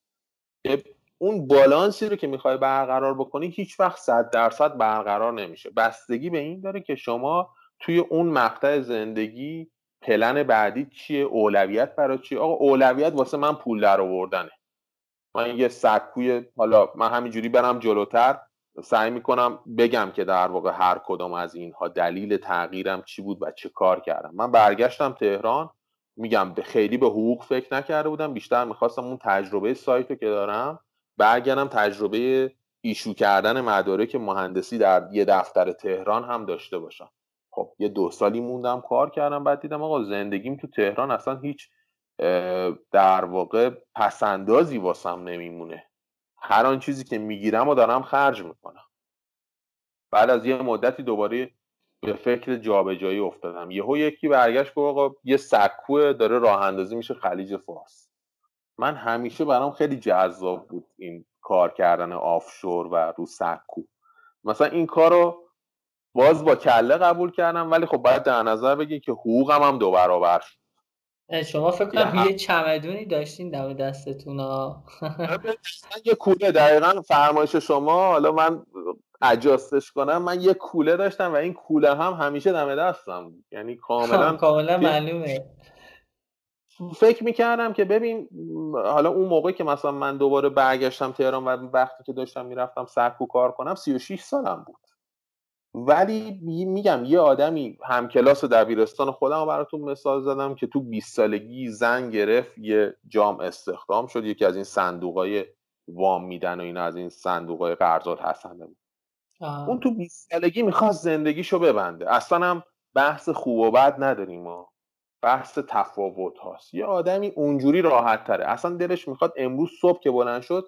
اون بالانسی رو که می‌خوای برقرار بکنی هیچ وقت صد درصد برقرار نمیشه. بستگی به این داره که شما توی اون مقطع زندگی پلن بعدی چیه؟ اولویت برای چیه آقا اولویت واسه من پول در آوردنه. من یه سکوی حالا من همینجوری برم جلوتر سعی می‌کنم بگم که در واقع هر کدام از اینها دلیل تغییرم چی بود و چه کار کردم. من برگشتم تهران میگم خیلی به حقوق فکر نکرده بودم بیشتر می‌خواستم اون تجربه سایت که دارم برگردم تجربه ایشو کردن مدارک مهندسی در یه دفتر تهران هم داشته باشم. خب یه دو سالی موندم کار کردم بعد دیدم آقا زندگیم تو تهران اصلا هیچ در واقع پسندازی واسم نمیمونه. هر آن چیزی که می‌گیرم و دارم خرج می‌کنم. بعد از یه مدتی دوباره به فکر جابجایی افتادم. یهو یکی برگشت گفت آقا یه سکوه داره راه اندازی میشه خلیج فارس. من همیشه برام خیلی جذاب بود این کار کردن آفشور و رو سکو. مثلا این کار رو باز با کله قبول کردم ولی خب باید در نظر بگی که حقوقم هم دو برابر شد. شما فکر کنم یه چمدونی داشتین دم دستتون ها یه کوله دقیقا فرمایش شما. حالا من اجاستش کنم من یه کوله داشتم و این کوله هم همیشه دم دستم بود. یعنی کاملا کاملا معلومه. فکر می‌کردم که ببین حالا اون موقع که مثلا من دوباره برگشتم تهران و وقتی که داشتم می‌رفتم سرکو کار کنم 36 سالم بود. ولی میگم یه آدمی همکلاس دبیرستان خودم براتون مثال زدم که تو 20 سالگی زن گرفت یه جام استخدام شد یکی از این صندوق وام میدن و این از این صندوق های قرضات هستن اون تو 20 سالگی می‌خواست زندگیشو ببنده. اصلا هم بحث خوب و بد نداریم ما. بحث تفاوت هاست. یه آدمی اونجوری راحت تره. اصلا دلش می‌خواد امروز صبح که بلند شد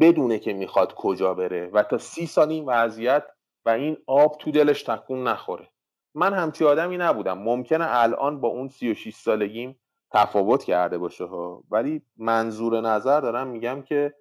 بدونه که می‌خواد کجا بره و تا سی سال این وضعیت و این آب تو دلش تکون نخوره. من همچی آدمی نبودم. ممکنه الان با اون 36 سالگیم تفاوت کرده باشه ها. ولی منظور نظر دارم میگم که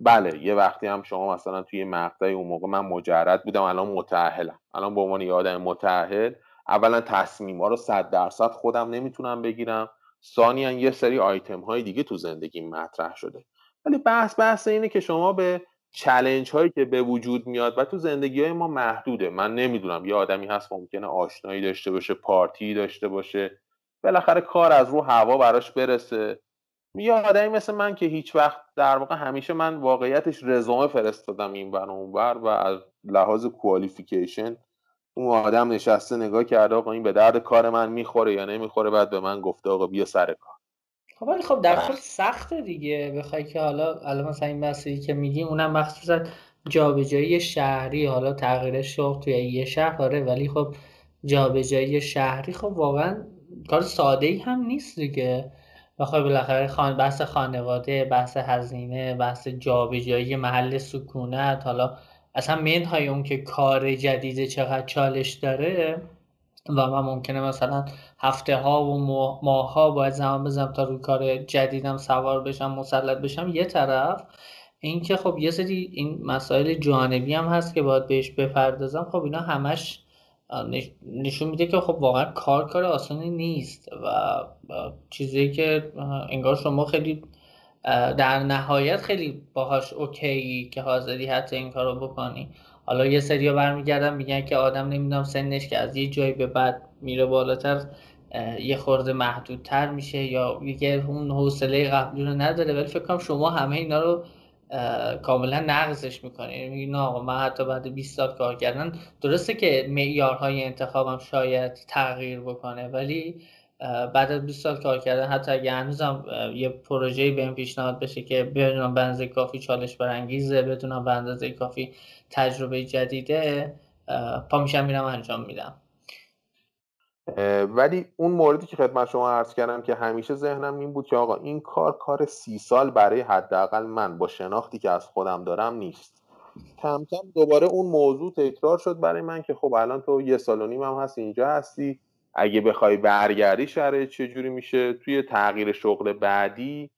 بله یه وقتی هم شما مثلا توی مقطعی اون موقع من مجرد بودم الان متعهلم الان به عنوان یه آدم متعهل اولا تصمیم ها رو صد درصد خودم نمی‌تونم بگیرم. ثانیا یه سری آیتم های دیگه تو زندگی مطرح شده. ولی بحث بحث اینه که شما به چلنج هایی که به وجود میاد و تو زندگی های ما محدوده. من نمی‌دونم یه آدمی هست ممکنه آشنایی داشته باشه پارتی داشته باشه بالاخره کار از رو هوا براش برسه. یه آدمی مثل من که هیچ وقت در واقع همیشه من واقعیتش رزومه فرستادم این بر اونور و از لحاظ کوالیفیکیشن اون آدم نشسته نگاه کرده آقا این به درد کار من می‌خوره یا نمی‌خوره بعد به من گفته آقا بیا سر کار. خب ولی خب در کل سخته دیگه. بخوای که حالا الان مثلا این مسئله که میگیم اونم مخصوصا جابجایی شهری. حالا تغییر شغل توی یه شهر آره ولی خب جابجایی شهری خب واقعا کار ساده ای هم نیست دیگه. بخوای بالاخره خان بحث خانواده بحث هزینه بحث جابجایی محل سکونت. حالا اصلا منهای اون که کار جدید چقدر چالش داره و من ممکنه مثلا هفته ها و ماه ها باید زمان بزنم تا روی کار جدیدم سوار بشم مسلط بشم. یه طرف اینکه خب یه سری این مسائل جانبی هم هست که باید بهش بپردازم. خب اینا همش نشون میده که خب واقعا کار کار آسانی نیست و چیزی که انگار شما خیلی در نهایت خیلی باهاش اوکی که حاضری حتی این کارو بکنی. حالا یه سری برمیگردن میگن که آدم نمی‌دونم سنش که از یه جایی به بعد میره بالاتر یه خورده محدودتر میشه یا دیگه اون حوصله قبلی رو نداره. ولی فکر کنم شما همه اینا رو کاملا نقضش می‌کنه یعنی میگی نه آقا من حتی بعد 20 سال کار کردن درسته که معیارهای انتخابم شاید تغییر بکنه ولی بعد از 20 سال کار کردن حتی اگه هنوزم یه پروژه‌ای بهم پیشنهاد بشه که بدونم بنزه کافی چالش برانگیزه بدونم اندازه کافی تجربه جدیده پا میشم میرم انجام میدم. ولی اون موردی که خدمت شما عرض کردم که همیشه ذهنم این بود که آقا این کار کار سی سال برای حداقل من با شناختی که از خودم دارم نیست. کم کم دوباره اون موضوع تکرار شد برای من که خب الان تو یه سال و نیم هم هست اینجا هستی. اگه بخوای برگردی شرایط چجوری میشه؟ توی تغییر شغل بعدی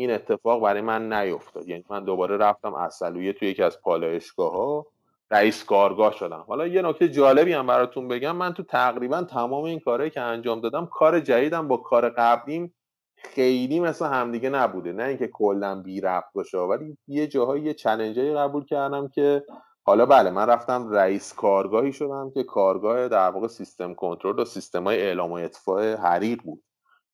این اتفاق برای من نیفتاد. یعنی من دوباره رفتم اصلویه توی یکی از پالایشگاه ها رئیس کارگاه شدم. حالا یه نکته جالبی هم براتون بگم. من تو تقریبا تمام این کارهایی که انجام دادم کار جدیدم با کار قبلیم خیلی مثل همدیگه نبوده. نه اینکه کلا بی ربط باشه ولی یه جاهایی یه چلنجایی قبول کردم که حالا بله من رفتم رئیس کارگاهی شدم که کارگاه در واقع سیستم کنترل و سیستم های اعلام و اطفاء حریق بود.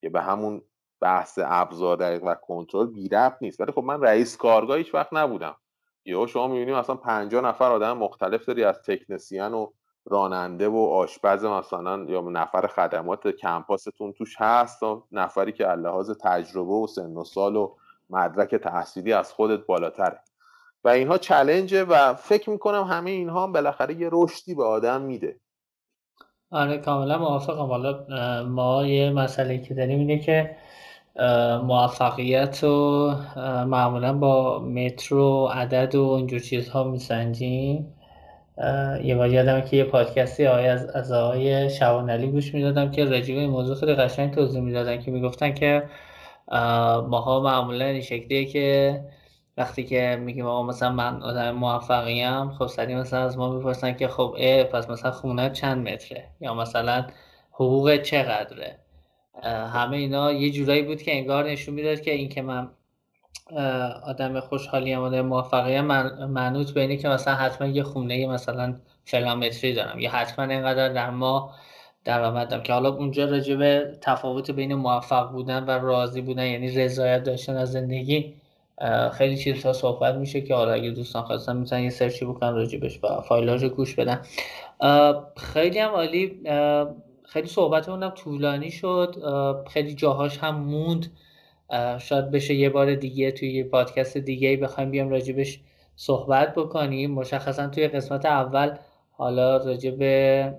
که به همون بحث ابزار دقیق و کنترل بی ربط نیست. ولی خب من رئیس کارگاه هیچ وقت نبودم. یا شما می‌بینیم مثلا 50 نفر آدم مختلف داری از تکنسین و راننده و آشپز مثلا یا نفر خدمات کمپاستون توش هست و نفری که لحاظ تجربه و سن و سال و مدرک تحصیلی از خودت بالاتره. و اینها چلنجه و فکر می‌کنم همه اینها هم بالاخره یه رشدی به آدم میده. آره کاملا موافقم. حالا ما یه مسئله که داریم اینه که موفقیت رو معمولا با متر و عدد و اینجور چیزها میسنجیم. یه بار یادم که یه پادکستی آقای از, از آقای شوانلی گوش می‌دادم که رجیب این موضوع خیلی قشنگ توضیح می‌دادن که می‌گفتن که ماها معمولا این شکلیه که وقتی که میگیم آقا مثلا من آدم موفقیم خب سری مثلا از ما می‌پرسن که خب اه پس مثلا خونه چند متره؟ یا مثلا حقوق چقدره؟ همه اینا یه جورایی بود که انگار نشون می‌داد که این که من آدم خوشحالی هم آدم موفقی من منوط به اینه که مثلا حتما یه خونه مثلا فلان متری دارم یا حتما اینقدر در ما درآمد دارم که حالا اونجا راجع به تفاوت بین موفق بودن و راضی بودن یعنی رضایت داشتن از زندگی خیلی چیزها صحبت میشه که حالا اگه دوستان خواستن می‌تونن یه سرچی بکنن راجبش و فایلاژ گوش بدن. خیلی هم عالی. خیلی صحبت اونم طولانی شد خیلی جاهاش هم موند. شاید بشه یه بار دیگه توی یه پادکست دیگه بخوایم بیام راجبش صحبت بکنیم. مشخصا توی قسمت اول حالا راجع به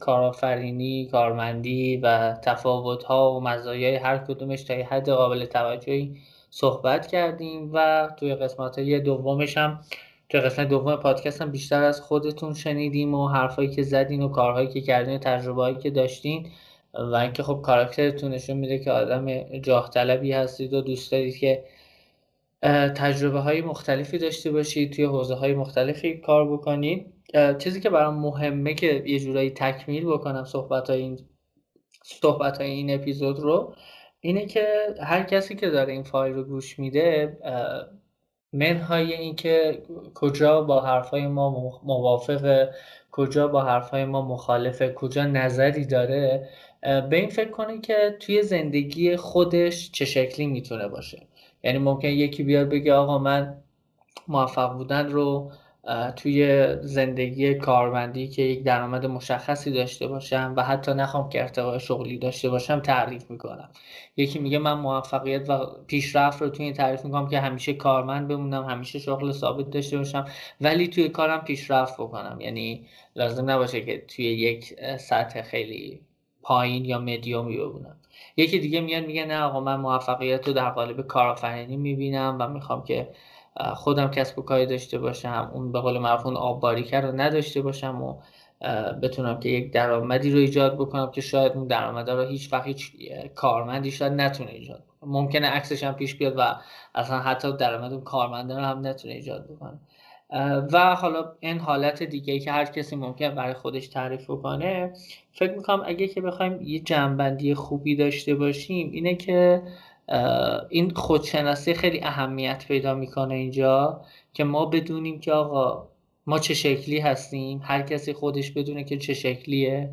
کارآفرینی کارمندی و تفاوت ها و مزایای هر کدومش تا یه حد قابل توجهی صحبت کردیم و توی قسمت های دومش هم که قسمت دوم پادکست هم بیشتر از خودتون شنیدیم و حرفایی که زدین و کارهایی که کردین و تجربه که داشتین و اینکه خب کاراکترتون نشون میده که آدم جاه طلبی هستید و دوست دارید که تجربه های مختلفی داشته باشید توی حوزه های مختلفی کار بکنید. چیزی که برام مهمه که یه جورایی تکمیل بکنم صحبت های این صحبت های این اپیزود رو اینه که هر کسی که داره این فایل رو گوش میده منهای اینکه کجا با حرفای ما موافقه کجا با حرفای ما مخالفه کجا نظری داره به این فکر کنه که توی زندگی خودش چه شکلی می‌تونه باشه. یعنی ممکن یکی بیاد بگه آقا من موفق بودن رو توی زندگی کارمندی که یک درآمد مشخصی داشته باشم و حتی نخوام که ارتقای شغلی داشته باشم تعریف می‌کنم. یکی میگه من موفقیت و پیشرفت رو توی این تعریف می‌کنم که همیشه کارمند بمونم همیشه شغل ثابت داشته باشم ولی توی کارم پیشرفت بکنم. یعنی لازم نباشه که توی یک سطح خیلی پایین یا مدیومی بمونم. یکی دیگه میاد میگه نه آقا من موفقیت رو در قالب کارآفرینی می‌بینم و می‌خوام که خودم کسب و کاری داشته باشم اون به قول معروف اون آب رو نداشته باشم و بتونم که یک درآمدی رو ایجاد بکنم که شاید اون درآمد رو هیچ وقت هیچ کارمندی شاید نتونه ایجاد بکنه. ممکنه عکسش هم پیش بیاد و اصلا حتی درآمد اون کارمند رو هم نتونه ایجاد بکنه. و حالا این حالت دیگه ای که هر کسی ممکن برای خودش تعریف بکنه فکر می‌کنم اگه که بخوایم یه جنبندی خوبی داشته باشیم اینه که این خودشناسی خیلی اهمیت پیدا می‌کنه اینجا که ما بدونیم که آقا ما چه شکلی هستیم هر کسی خودش بدونه که چه شکلیه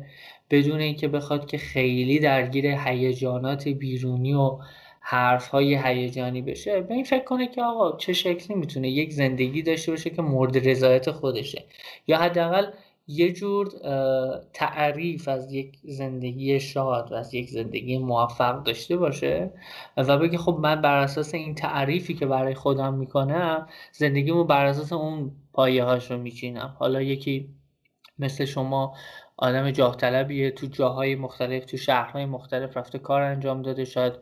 بدون اینکه بخواد که خیلی درگیر هیجانات بیرونی و حرف های هیجانی بشه. به این فکر کنه که آقا چه شکلی می‌تونه یک زندگی داشته باشه که مورد رضایت خودشه. یا حداقل یه جور تعریف از یک زندگی شاد و از یک زندگی موفق داشته باشه و بگه خب من بر اساس این تعریفی که برای خودم می‌کنم زندگیمو بر اساس اون پایه هاش میچینم. حالا یکی مثل شما آدم جاه طلبیه تو جاهای مختلف تو شهرهای مختلف رفته کار انجام داده شاید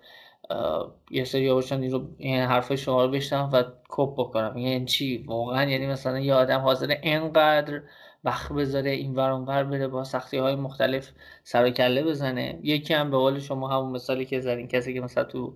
یه سری باشن این رو این حرف شما رو بشتم و کپ بکنم. یعنی چی؟ واقعا؟ یعنی مثلا یه آدم حاضر اینقدر وقت بذاره این ور بره با سختی های مختلف سر کله بزنه. یکی هم به قول شما همون مثالی که زدین کسی که مثلا تو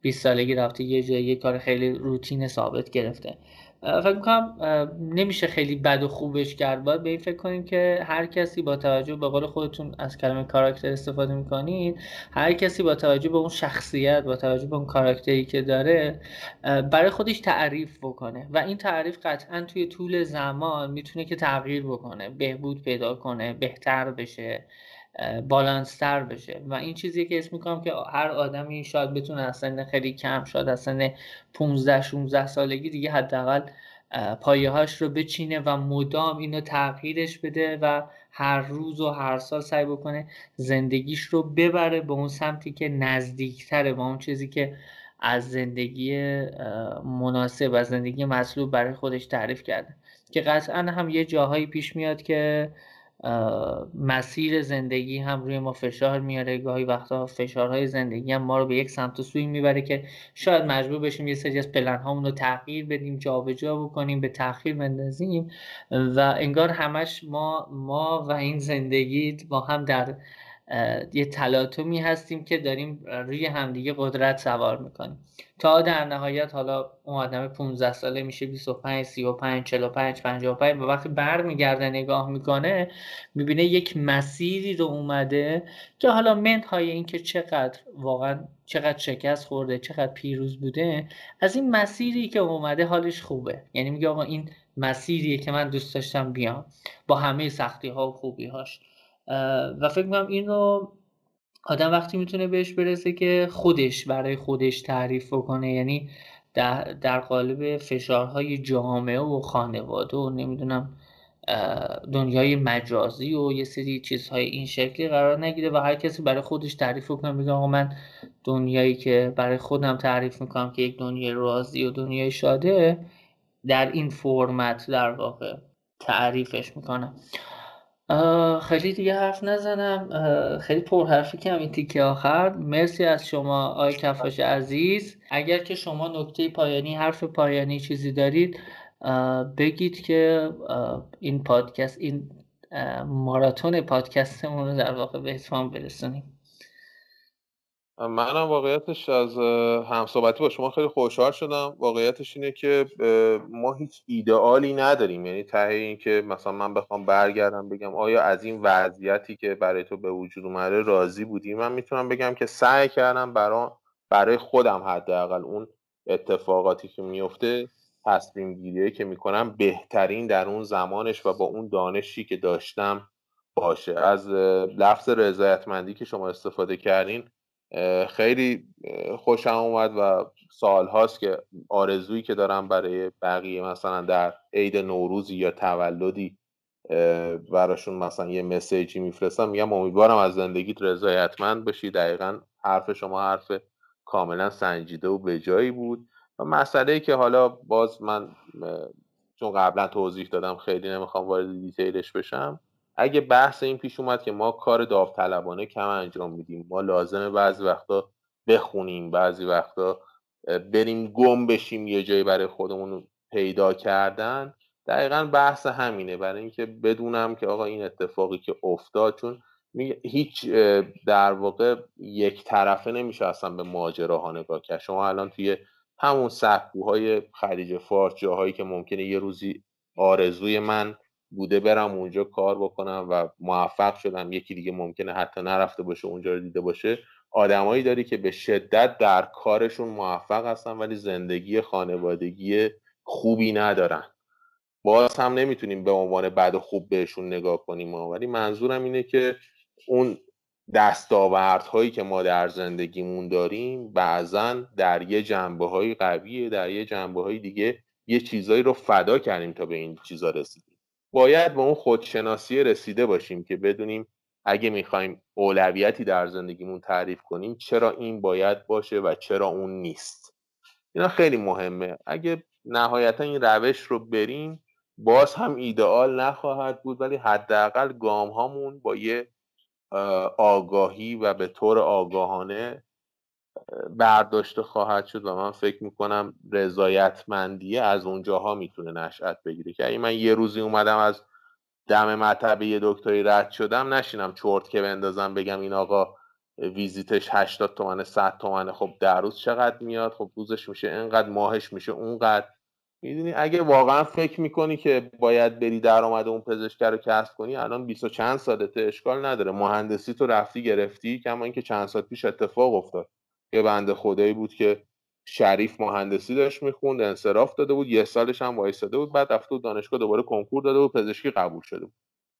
20 سالگی رفته یه جایی یه کار خیلی روتین ثابت گرفته. فکر می‌کنم نمیشه خیلی بد و خوبش کرد. باید به این فکر کنیم که هر کسی با توجه به قول خودتون از کلمه کاراکتر استفاده می‌کنید هر کسی با توجه به اون شخصیت با توجه به اون کاراکتری که داره برای خودش تعریف بکنه. و این تعریف قطعا توی طول زمان می‌تونه که تغییر بکنه بهبود پیدا کنه بهتر بشه. بالانستر بشه. و این چیزی که اسم می‌کنم که هر آدمی شاید بتونه از سن خیلی کم شاید از سن 15 16 سالگی دیگه حداقل پایه هاش رو بچینه و مدام اینو تغییرش بده و هر روز و هر سال سعی بکنه زندگیش رو ببره به اون سمتی که نزدیکتره با اون چیزی که از زندگی مناسب و زندگی مطلوب برای خودش تعریف کرده. که قطعا هم یه جاهایی پیش میاد که مسیر زندگی هم روی ما فشار میاره. گاهی وقتا فشارهای زندگی هم ما رو به یک سمت و سوی می‌بره که شاید مجبور بشیم یه سری از پلن هامون رو تغییر بدیم جابجا بکنیم به تاخیر بندازیم. و انگار همش ما ما و این زندگی با هم در یه تلاطمی هستیم که داریم روی همدیگه قدرت سوار می‌کنیم. تا در نهایت حالا اون آدم 15 ساله میشه 25 35 45 55 و وقتی برمیگرده نگاه می‌کنه می‌بینه یک مسیری رو اومده که حالا منهای این که چقدر واقعا چقدر شکست خورده چقدر پیروز بوده از این مسیری که اومده حالش خوبه. یعنی میگه آقا این مسیریه که من دوست داشتم بیام. با همه سختی ها و خوبی هاش و فکر می‌کنم این رو آدم وقتی می‌تونه بهش برسه که خودش برای خودش تعریف بکنه یعنی در, در قالب فشارهای جامعه و خانواده و نمی‌دونم دنیای مجازی و یه سری چیزهای این شکلی قرار نگیره و هر کسی برای خودش تعریف کنه میگه آقا من دنیایی که برای خودم تعریف می‌کنم که یک دنیای رازی و دنیای شاده در این فرمت در واقع تعریفش می‌کنم. خیلی دیگه حرف نزنم. خیلی پر حرفی کم این تیکه آخر. مرسی از شما آی کفاش عزیز. اگر که شما نکته پایانی حرف پایانی چیزی دارید بگید که این پادکست این ماراتون پادکستمون رو در واقع به اتمام برسونیم. منم واقعیتش از همصحبتی با شما خیلی خوشحال شدم. واقعیتش اینه که ما هیچ ایدئالی نداریم. یعنی ته این که مثلا من بخوام برگردم بگم آیا از این وضعیتی که برای تو به وجود اومده راضی بودی؟ من می‌تونم بگم که سعی کردم برای برای خودم حداقل اون اتفاقاتی که میفته تصمیم گیری که می‌کنم بهترین در اون زمانش و با اون دانشی که داشتم باشه. از لفظ رضایتمندی که شما استفاده کردین خیلی خوشم اومد و سال هاست که آرزویی که دارم برای بقیه مثلا در عید نوروزی یا تولدی براشون مثلا یه مسیجی میفرستم. میگم امیدوارم از زندگیت رضایتمند باشی. دقیقا حرف شما حرف کاملا سنجیده و به جایی بود. و مسئله که حالا باز من چون قبلا توضیح دادم خیلی نمی‌خوام وارد دیتیلش بشم اگه بحث این پیش اومد که ما کار داوطلبانه کم انجام میدیم ما لازمه بعضی وقتا بخونیم بعضی وقتا بریم گم بشیم یه جایی برای خودمون پیدا کردن. دقیقا بحث همینه. برای اینکه بدونم که آقا این اتفاقی که افتاد چون هیچ در واقع یک طرفه نمیشه اصلا به ماجراها نگاه کرد. شما الان توی همون سکوهای خلیج فارس جاهایی که ممکنه یه روزی آرزوی من بوده برم اونجا کار بکنم و موفق شدم. یکی دیگه ممکنه حتی نرفته باشه اونجا رو دیده باشه. آدمایی داری که به شدت در کارشون موفق هستن ولی زندگی خانوادگی خوبی ندارن. باز هم نمی‌تونیم به عنوان بد خوب بهشون نگاه کنیم ولی منظورم اینه که اون دستاوردهایی که ما در زندگیمون داریم بعضا در یه جنبه های قویه در یه جنبه های دیگه یه چیزایی رو فدا کردیم تا به این چیزا رسیدیم. باید به اون خودشناسی رسیده باشیم که بدونیم اگه می‌خوایم اولویتی در زندگیمون تعریف کنیم چرا این باید باشه و چرا اون نیست؟ اینا خیلی مهمه. اگه نهایتا این روش رو بریم باز هم ایدئال نخواهد بود ولی حداقل گام هامون با یه آگاهی و به طور آگاهانه برداشته خواهد شد و من فکر می‌کنم رضایتمندیه از اونجاها می‌تونه نشأت بگیره. که اگه من یه روزی اومدم از دم مطبه یه دکتری رد شدم نشینم چرت که بندازم بگم این آقا ویزیتش 80 تومنه 100 تومنه خب در روز چقدر میاد؟ خب روزش میشه اینقدر ماهش میشه اونقدر. می‌دونی اگه واقعا فکر می‌کنی که باید بری درآمد اون پزشک رو کسب کنی الان 20 و چند سالته اشکال نداره. مهندسی تو رفتی گرفتی کما اینکه چند سال پیش اتفاق افتاد. یه بنده خدایی بود که شریف مهندسی داشت می‌خوند انصراف داده بود یه سالش هم وایستاده بود بعد رفته دانشگاه دوباره کنکور داده بود پزشکی قبول شده بود.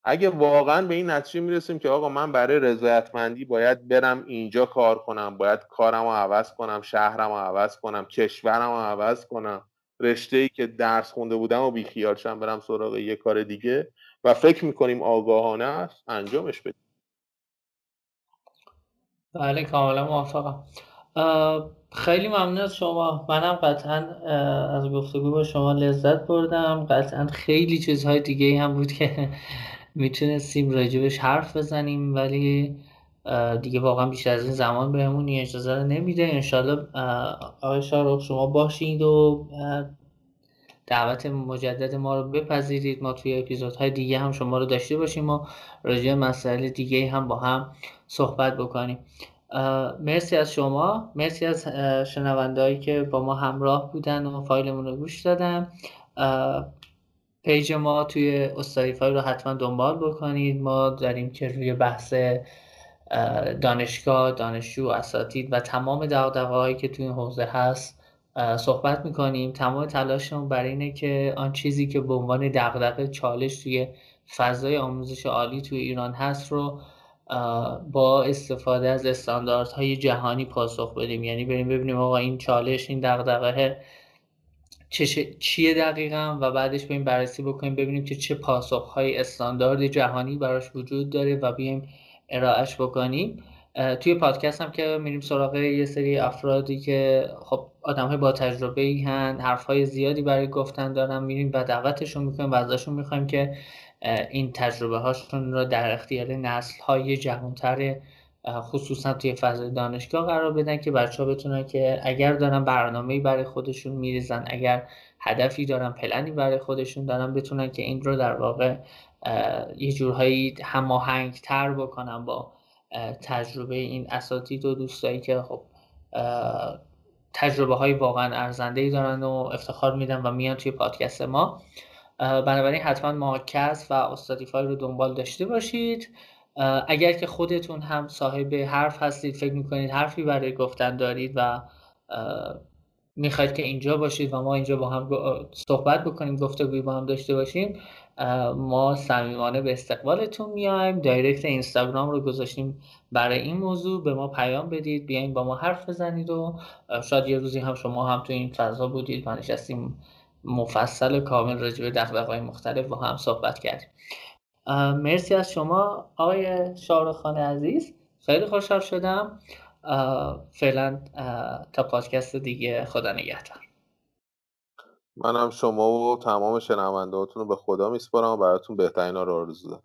اگه واقعا به این نتیجه می‌رسیم که آقا من برای رضایتمندی باید برم اینجا کار کنم باید کارم رو عوض کنم شهرم رو عوض کنم کشورم رو عوض کنم رشته ای که درس خونده بودم و بیخیال شم برم سراغ یه کار دیگه و فکر می‌کنیم آگاهانه است انجامش بدیم. بله کاملا موافقم. خیلی ممنون از شما. منم قطعا از گفتگو با شما لذت بردم. قطعا خیلی چیزهای دیگه هم بود که می‌تونستیم راجبش حرف بزنیم ولی دیگه واقعا بیشتر از این زمان بهمون اجازه رو نمیده انشالله آقای شارخ شما باشید و دعوت مجدد ما رو بپذیرید. ما توی اپیزودهای دیگه هم شما رو داشته باشیم و راجع مسائل دیگه هم با هم صحبت بکنیم. مرسی از شما. مرسی از شنوندهایی که با ما همراه بودن و فایلمون رو گوش دادن. پیج ما توی استایفای رو حتما دنبال بکنید. ما داریم که روی بحث دانشگاه دانشجو اساتید و تمام دقدقه که توی این حوزه هست صحبت می‌کنیم. تمام تلاشمون برای اینه که آن چیزی که به عنوان دغدغه چالش توی فضای آموزش عالی توی ایران هست رو با استفاده از استانداردهای جهانی پاسخ بدیم. یعنی بریم ببینیم آقا این چالش این دغدغه چیه دقیقا و بعدش بریم بررسی بکنیم ببینیم که چه پاسخهای استاندارد جهانی براش وجود داره و بیایم ارائهش بکنیم. توی پادکست هم که میریم سراغ یه سری افرادی که خب آدم های با تجربه ای هن حرف های زیادی برای گفتن دارن میریم و دعوتشون می‌کنیم و ازشون می‌خوایم که این تجربه هاشون رو در اختیار نسل های جوانتر خصوصا توی فضای دانشگاه قرار بدن که بچه ها بتونن که اگر دارن برنامه برای خودشون میریزن اگر هدفی دارن پلنی برای خودشون دارن بتونن که این رو در واقع یه جورهایی هماهنگ تر بکنن با تجربه این اساتید و دوستایی که خب تجربه های واقعا ارزنده ای دارن و افتخار میدن و میان توی پادکست ما. بنابراین حتما ماکس و استادیفای رو دنبال داشته باشید. اگر که خودتون هم صاحب حرف هستید فکر می‌کنید حرفی برای گفتن دارید و می‌خواید که اینجا باشید و ما اینجا با هم صحبت بکنیم گفتگوی با هم داشته باشیم ما صمیمانه به استقبالتون میایم. دایرکت اینستاگرام رو گذاشتیم برای این موضوع. به ما پیام بدید بیاین با ما حرف بزنید و شاید یه روزی هم شما هم تو این فضا بودید و نشستیم مفصل کامل راجع به های مختلف با هم صحبت کردیم. مرسی از شما آقای شاهرخان عزیز. خیلی خوشحال شدم. فعلا تا پادکست دیگه. خدا نگهدار. منم شما و تمام شنوندهاتون رو به خدا میسپارم و براتون بهترین رو آرزو دارم.